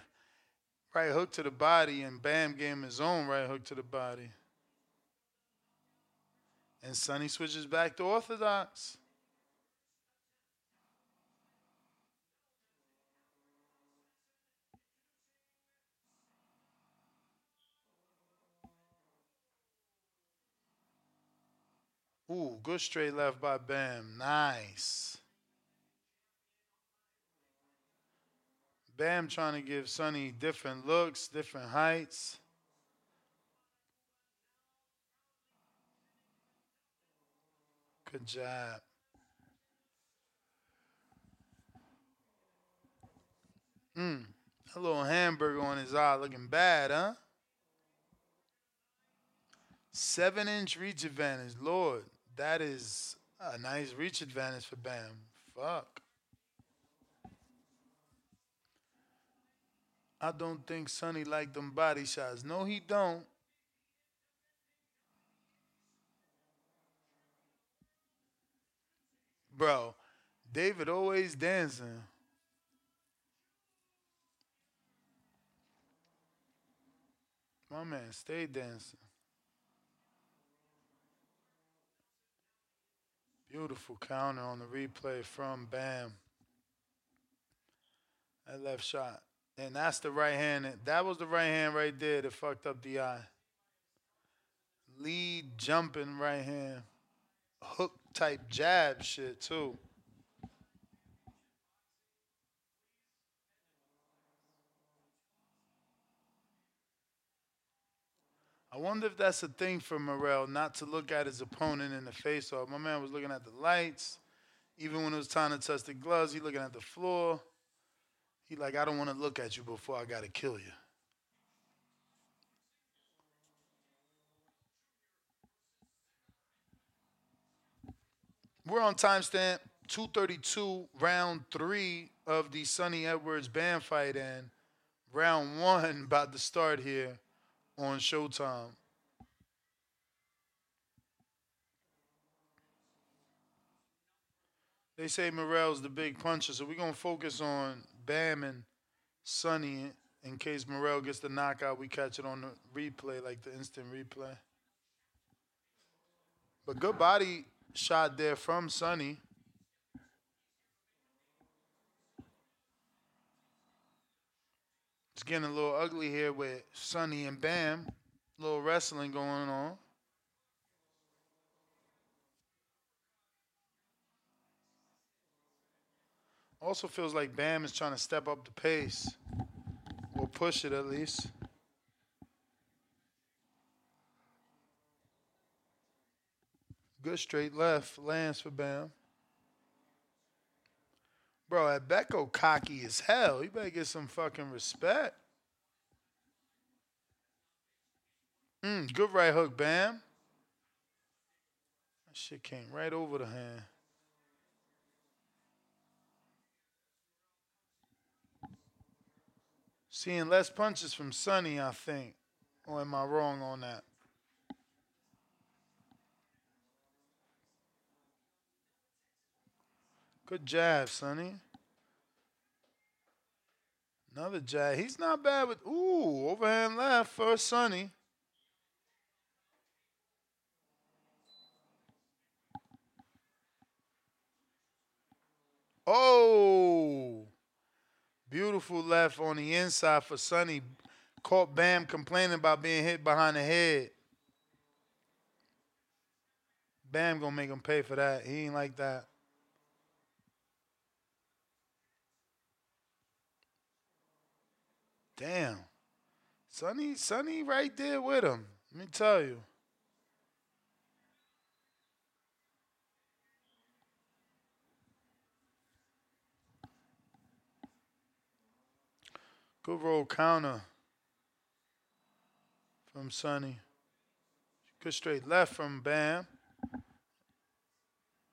right hook to the body, and Bam gave him his own right hook to the body. And Sunny switches back to orthodox. Ooh, good straight left by Bam. Nice. Bam trying to give Sunny different looks, different heights. Good job. Mm, a little hamburger on his eye looking bad, huh? Seven inch reach advantage. Lord, that is a nice reach advantage for Bam. Fuck. I don't think Sunny like them body shots. No, he don't. Bro, David always dancing. My man, stay dancing. Beautiful counter on the replay from Bam. That left shot. And that's the right hand. That was the right hand right there that fucked up the eye. Lead jumping right hand. Hook type jab shit too. I wonder if that's a thing for Morrell not to look at his opponent in the face off. My man was looking at the lights. Even when it was time to touch the gloves, he looking at the floor. He like, I don't want to look at you before I gotta kill you. We're on timestamp 232, round three of the Sunny Edwards Bam fight, and round one *laughs* about to start here on Showtime. They say Morrell's the big puncher, so we're gonna focus on Bam and Sunny in case Morrell gets the knockout. We catch it on the replay, like the instant replay. But good body shot there from Sunny. It's getting a little ugly here with Sunny and Bam. A little wrestling going on. Also feels like Bam is trying to step up the pace. Or push it at least. Good straight left lands for Bam. Bro, Becco cocky as hell. You better get some fucking respect. Mm, good right hook, Bam. That shit came right over the hand. Seeing less punches from Sunny, I think. Or am I wrong on that? Good jab, Sunny. Another jab. He's not bad with ooh, overhand left for Sunny. Oh, beautiful left on the inside for Sunny. Caught Bam complaining about being hit behind the head. Bam gonna make him pay for that. He ain't like that. Damn. Sunny, Sunny right there with him. Let me tell you. Good roll counter from Sunny. Good straight left from Bam.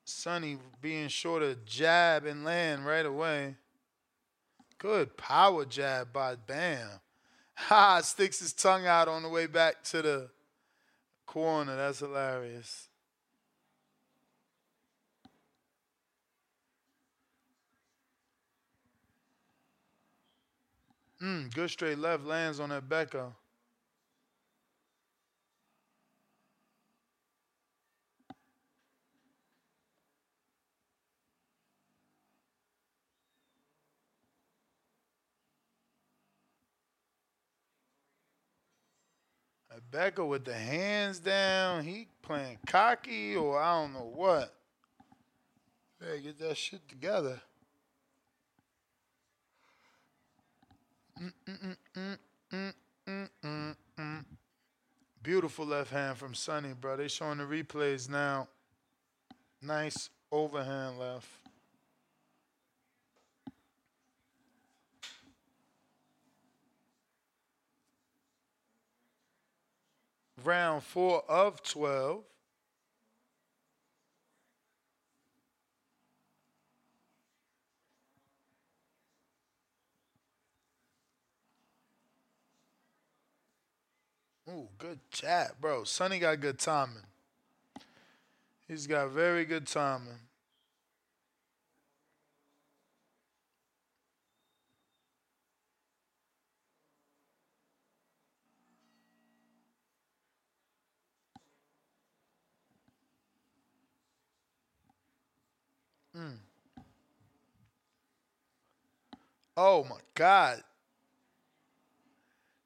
Sunny being short of jab and land right away. Good power jab by Bam. *laughs* Ha! Sticks his tongue out on the way back to the corner. That's hilarious. Mm, good straight left lands on that Becca. Becca with the hands down. He playing cocky or I don't know what. Hey, get that shit together. Beautiful left hand from Sunny, bro. They showing the replays now. Nice overhand left. Round four of 12. Ooh, good chat, bro. Sunny got good timing. He's got very good timing. Mm. Oh my God.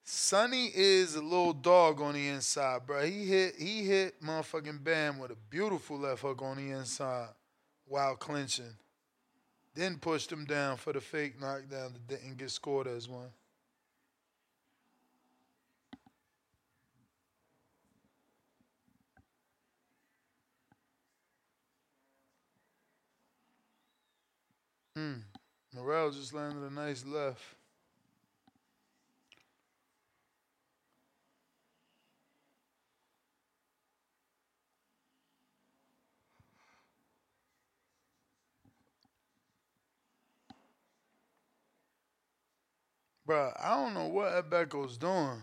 Sunny is a little dog on the inside, bro. He hit he hit motherfucking Bam with a beautiful left hook on the inside while clinching. Then pushed him down for the fake knockdown that didn't get scored as one. Mm. Morrell just landed a nice left. Bruh, I don't know what Agbeko's doing.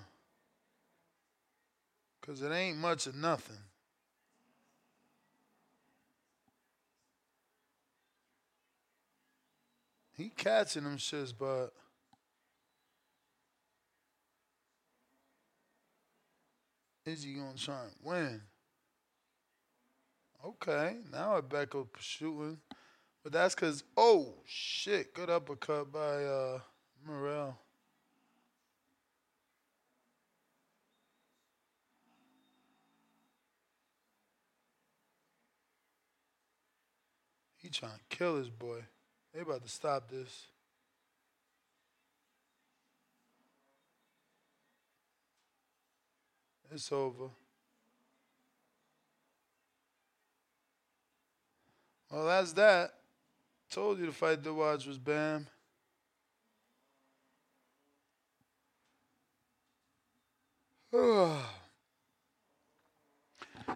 Because it ain't much of nothing. He catching them shits, but is he gonna try and win? Okay, now Rebecca shooting, but that's cause oh shit, good uppercut by uh Morrell. Trying to kill his boy. They about to stop this. It's over. Well, that's that. Told you the fight to watch was Bam.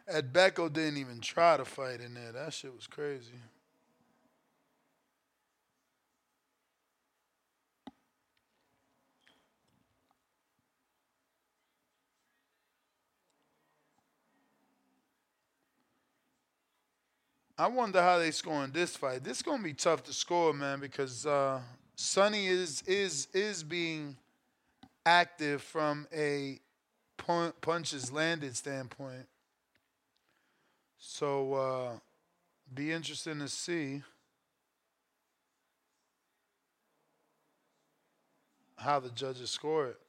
Ed *sighs* Becko didn't even try to fight in there. That shit was crazy. I wonder how they score in this fight. This is gonna be tough to score, man, because uh, Sunny is is is being active from a pun- punches landed standpoint. So uh, be interesting to see how the judges score it.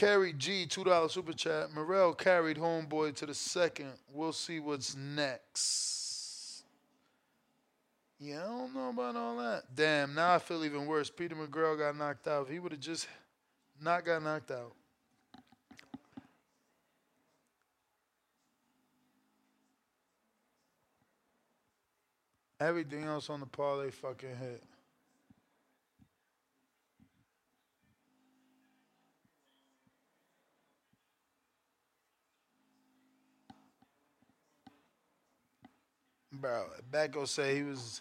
Carrie G, $2 super chat. Morrell carried Homeboy to the second. We'll see what's next. Yeah, I don't know about all that. Damn, now I feel even worse. Peter McGrail got knocked out. If he would have just not got knocked out. Everything else on the parlay fucking hit. Bro, Becco say he was,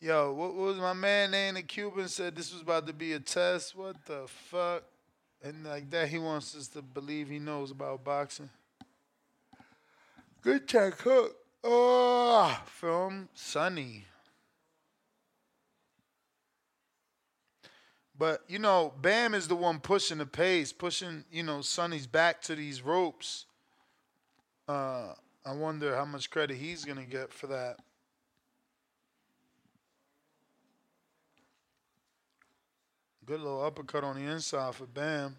yo, what, what was my man name? The Cuban said this was about to be a test. What the fuck? And like that, he wants us to believe he knows about boxing. Good check hook. Oh, from Sunny. But you know, Bam is the one pushing the pace, pushing you know Sunny's back to these ropes. Uh, I wonder how much credit he's gonna get for that. Good little uppercut on the inside for Bam.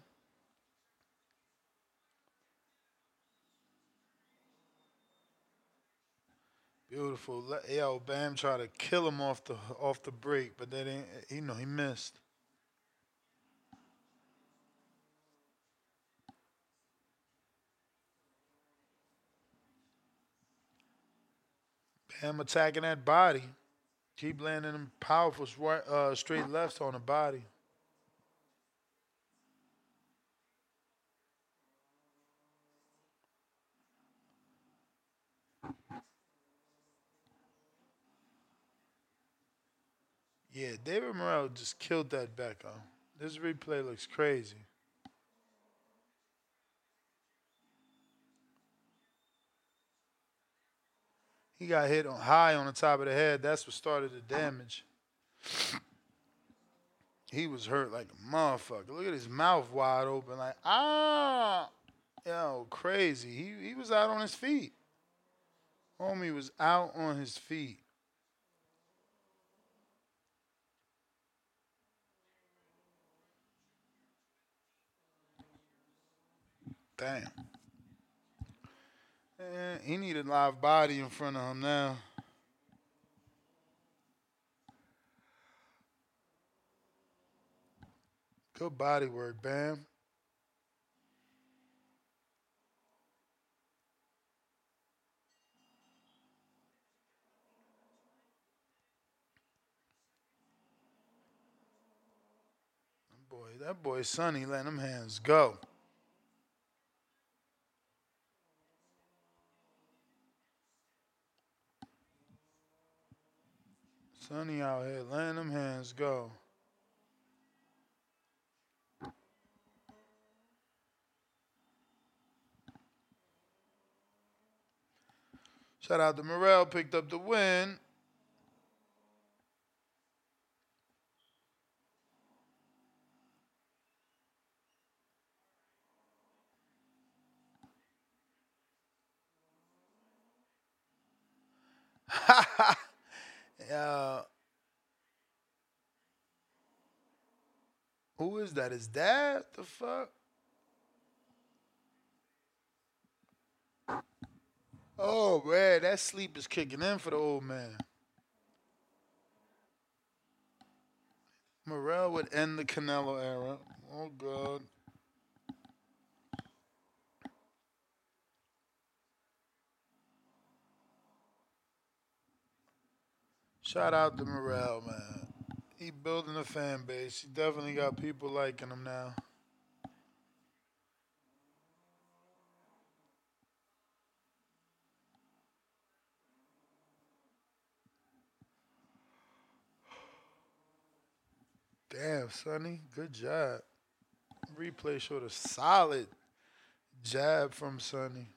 Beautiful. Yo, Bam tried to kill him off the off the break, but that ain't you know he missed. Bam attacking that body. Keep landing them powerful uh, straight lefts on the body. Yeah, David Morrell just killed that Becco. This replay looks crazy. He got hit on high on the top of the head. That's what started the damage. He was hurt like a motherfucker. Look at his mouth wide open, like ah, yo, crazy. He he was out on his feet. Homie was out on his feet. Damn. He need a live body in front of him now. Good body work, Bam. That boy, that boy Sunny letting them hands go. Sunny out here letting them hands go. Shout out to Morrell, picked up the win. *laughs* Yeah. Who is that? Is that the fuck? Oh man, that sleep is kicking in for the old man. Morrell would end the Canelo era. Oh god. Shout out to Morrell, man. He building a fan base. He definitely got people liking him now. Damn, Sunny, good job. Replay showed a solid jab from Sunny.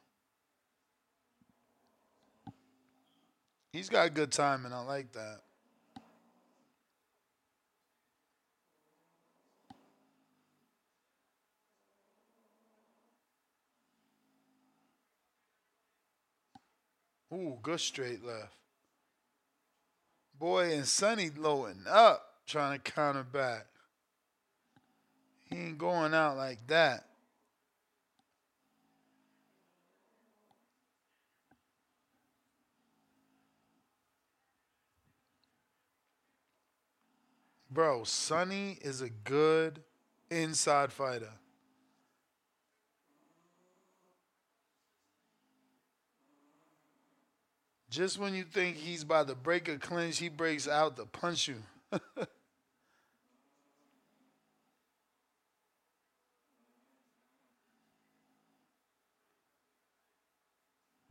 He's got good timing. I like that. Ooh, good straight left. Boy, and Sunny loading up, trying to counter back. He ain't going out like that. Bro, Sunny is a good inside fighter. Just when you think he's about to break a clinch, he breaks out to punch you. *laughs*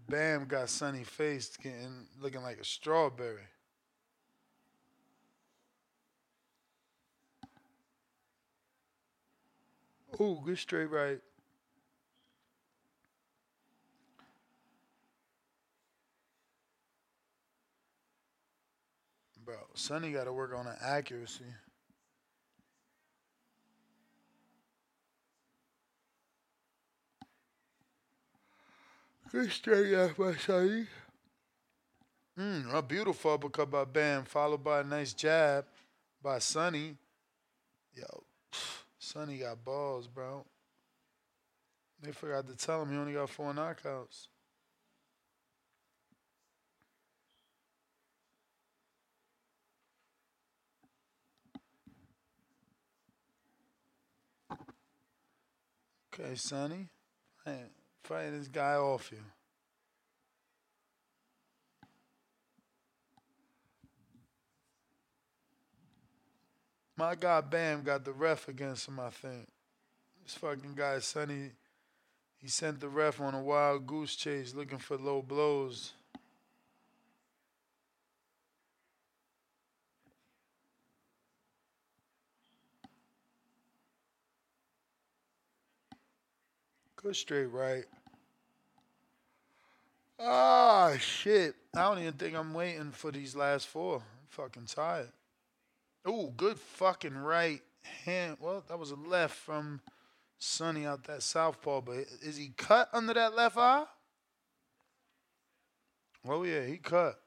Bam got sunny face, getting looking like a strawberry. Ooh, good straight right. Bro, Sunny got to work on the accuracy. Good straight left by Sunny. Mm, a beautiful uppercut by Bam, followed by a nice jab by Sunny. Yo, Sunny got balls, bro. They forgot to tell him he only got four knockouts. Okay, Sunny. Fight, this guy off you. My guy Bam got the ref against him, I think. This fucking guy, Sunny, he sent the ref on a wild goose chase looking for low blows. Go straight right. Ah, shit. I don't even think I'm waiting for these last four. I'm fucking tired. Ooh, good fucking right hand. Well, that was a left from Sunny out that southpaw, but is he cut under that left eye? Oh, yeah, he cut.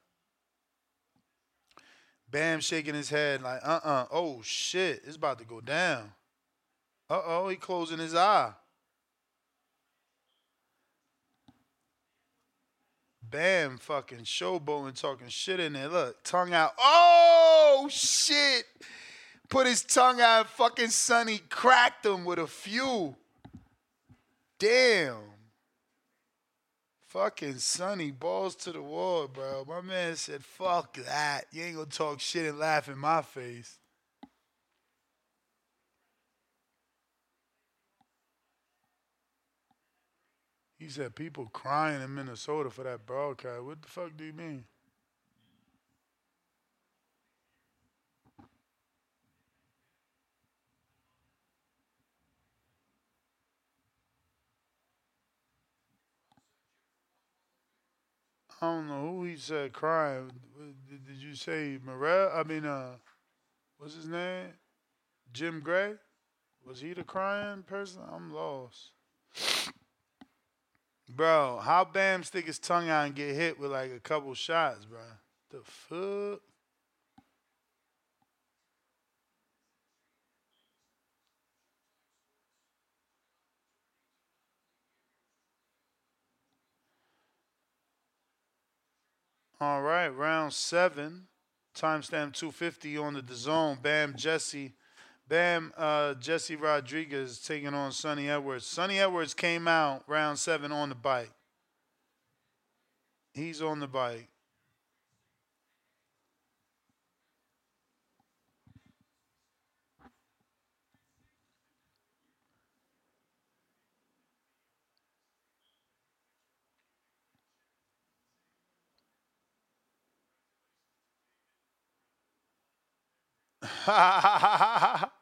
Bam shaking his head like, uh uh Oh, shit. It's about to go down. Uh oh, he closing his eye. Bam fucking showboating, talking shit in there. Look, tongue out. Oh, shit. Put his tongue out. Fucking Sunny cracked him with a few. Damn. Fucking Sunny, balls to the wall, bro. My man said, fuck that. You ain't gonna talk shit and laugh in my face. He said people crying in Minnesota for that broadcast. What the fuck do you mean? I don't know who he said crying. Did, you say Morrell? I mean, uh, what's his name? Jim Gray? Was he the crying person? I'm lost. Bro, how Bam stick his tongue out and get hit with like a couple shots, bro? The fuck? All right, round seven. Timestamp 250 on the zone. Bam Jesse. Bam uh, Jesse Rodriguez taking on Sunny Edwards. Sunny Edwards came out round seven on the bike. He's on the bike. *laughs*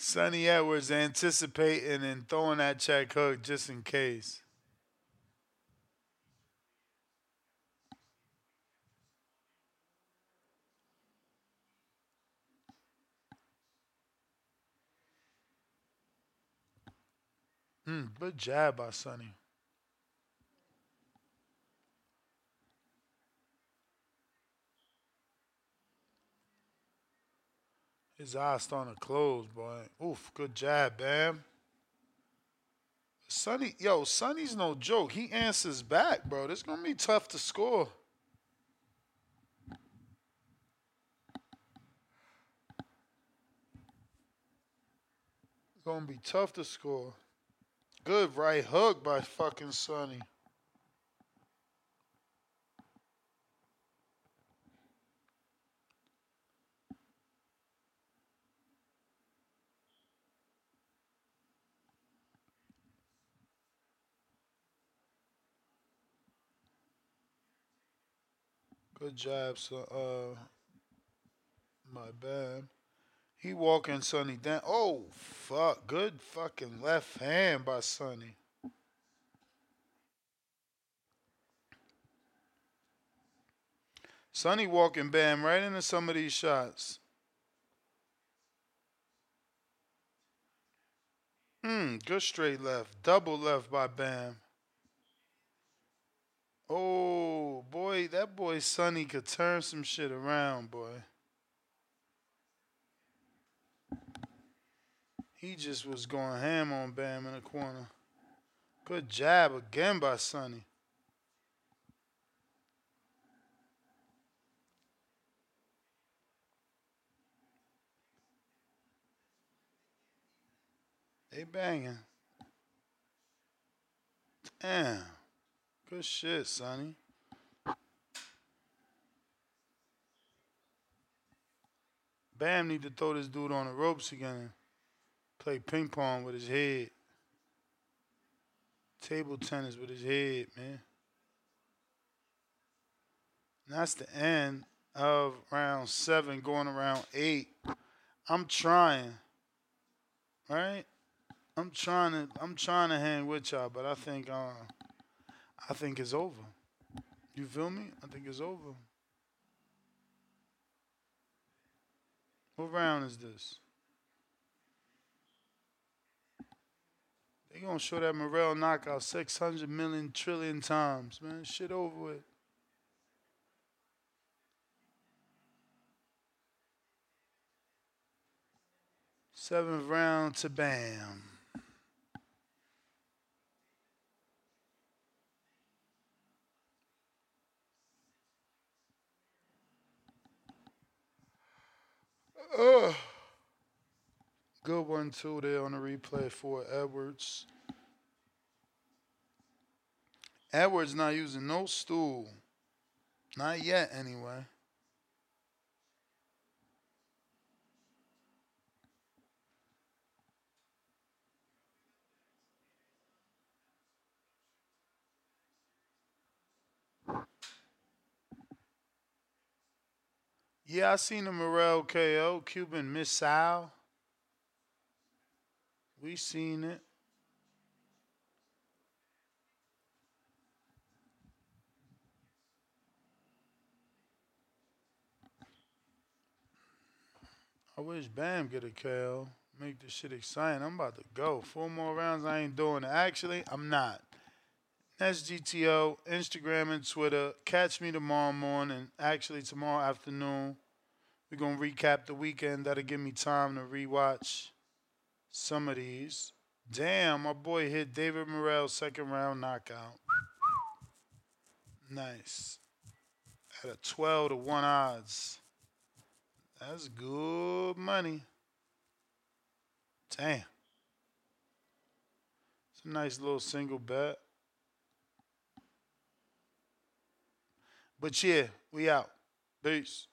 Sunny Edwards anticipating and throwing that check hook just in case. Hmm, good jab by Sunny. His eyes starting to close, boy. Oof, good jab, Bam. Sunny, yo, Sunny's no joke. He answers back, bro. This gonna be tough to score. Gonna be tough to score. Good right hook by fucking Sunny. Good job, so uh my bad. He walking Sunny down. Oh fuck. Good fucking left hand by Sunny. Sunny walking Bam right into some of these shots. Hmm, good straight left. Double left by Bam. Oh boy, that boy Sunny could turn some shit around, boy. He just was going ham on Bam in the corner. Good jab again by Sunny. They banging. Damn. Good shit, Sunny. Bam need to throw this dude on the ropes again. Play ping pong with his head. Table tennis with his head, man. And that's the end of round seven, going around eight. I'm trying. Right? I'm trying to I'm trying to hang with y'all, but I think uh I think it's over. You feel me? I think it's over. What round is this? They gonna show that Morrell knockout 600 million trillion times, man. Shit over with. Seventh round to Bam. Ugh. Good one too there on the replay for Edwards. Edwards not using no stool. Not yet anyway. Yeah, I seen the Morrell KO, Cuban Missile. We seen it. I wish Bam get a KO. Make this shit exciting. I'm about to go. Four more rounds. I ain't doing it. Actually, I'm not. That's GTO, Instagram and Twitter. Catch me tomorrow morning. Actually, tomorrow afternoon. We're going to recap the weekend. That'll give me time to rewatch some of these. Damn, my boy hit David Morrell second round knockout. Nice. At a 12 to 1 odds. That's good money. Damn. It's a nice little single bet. But yeah, we out. Peace.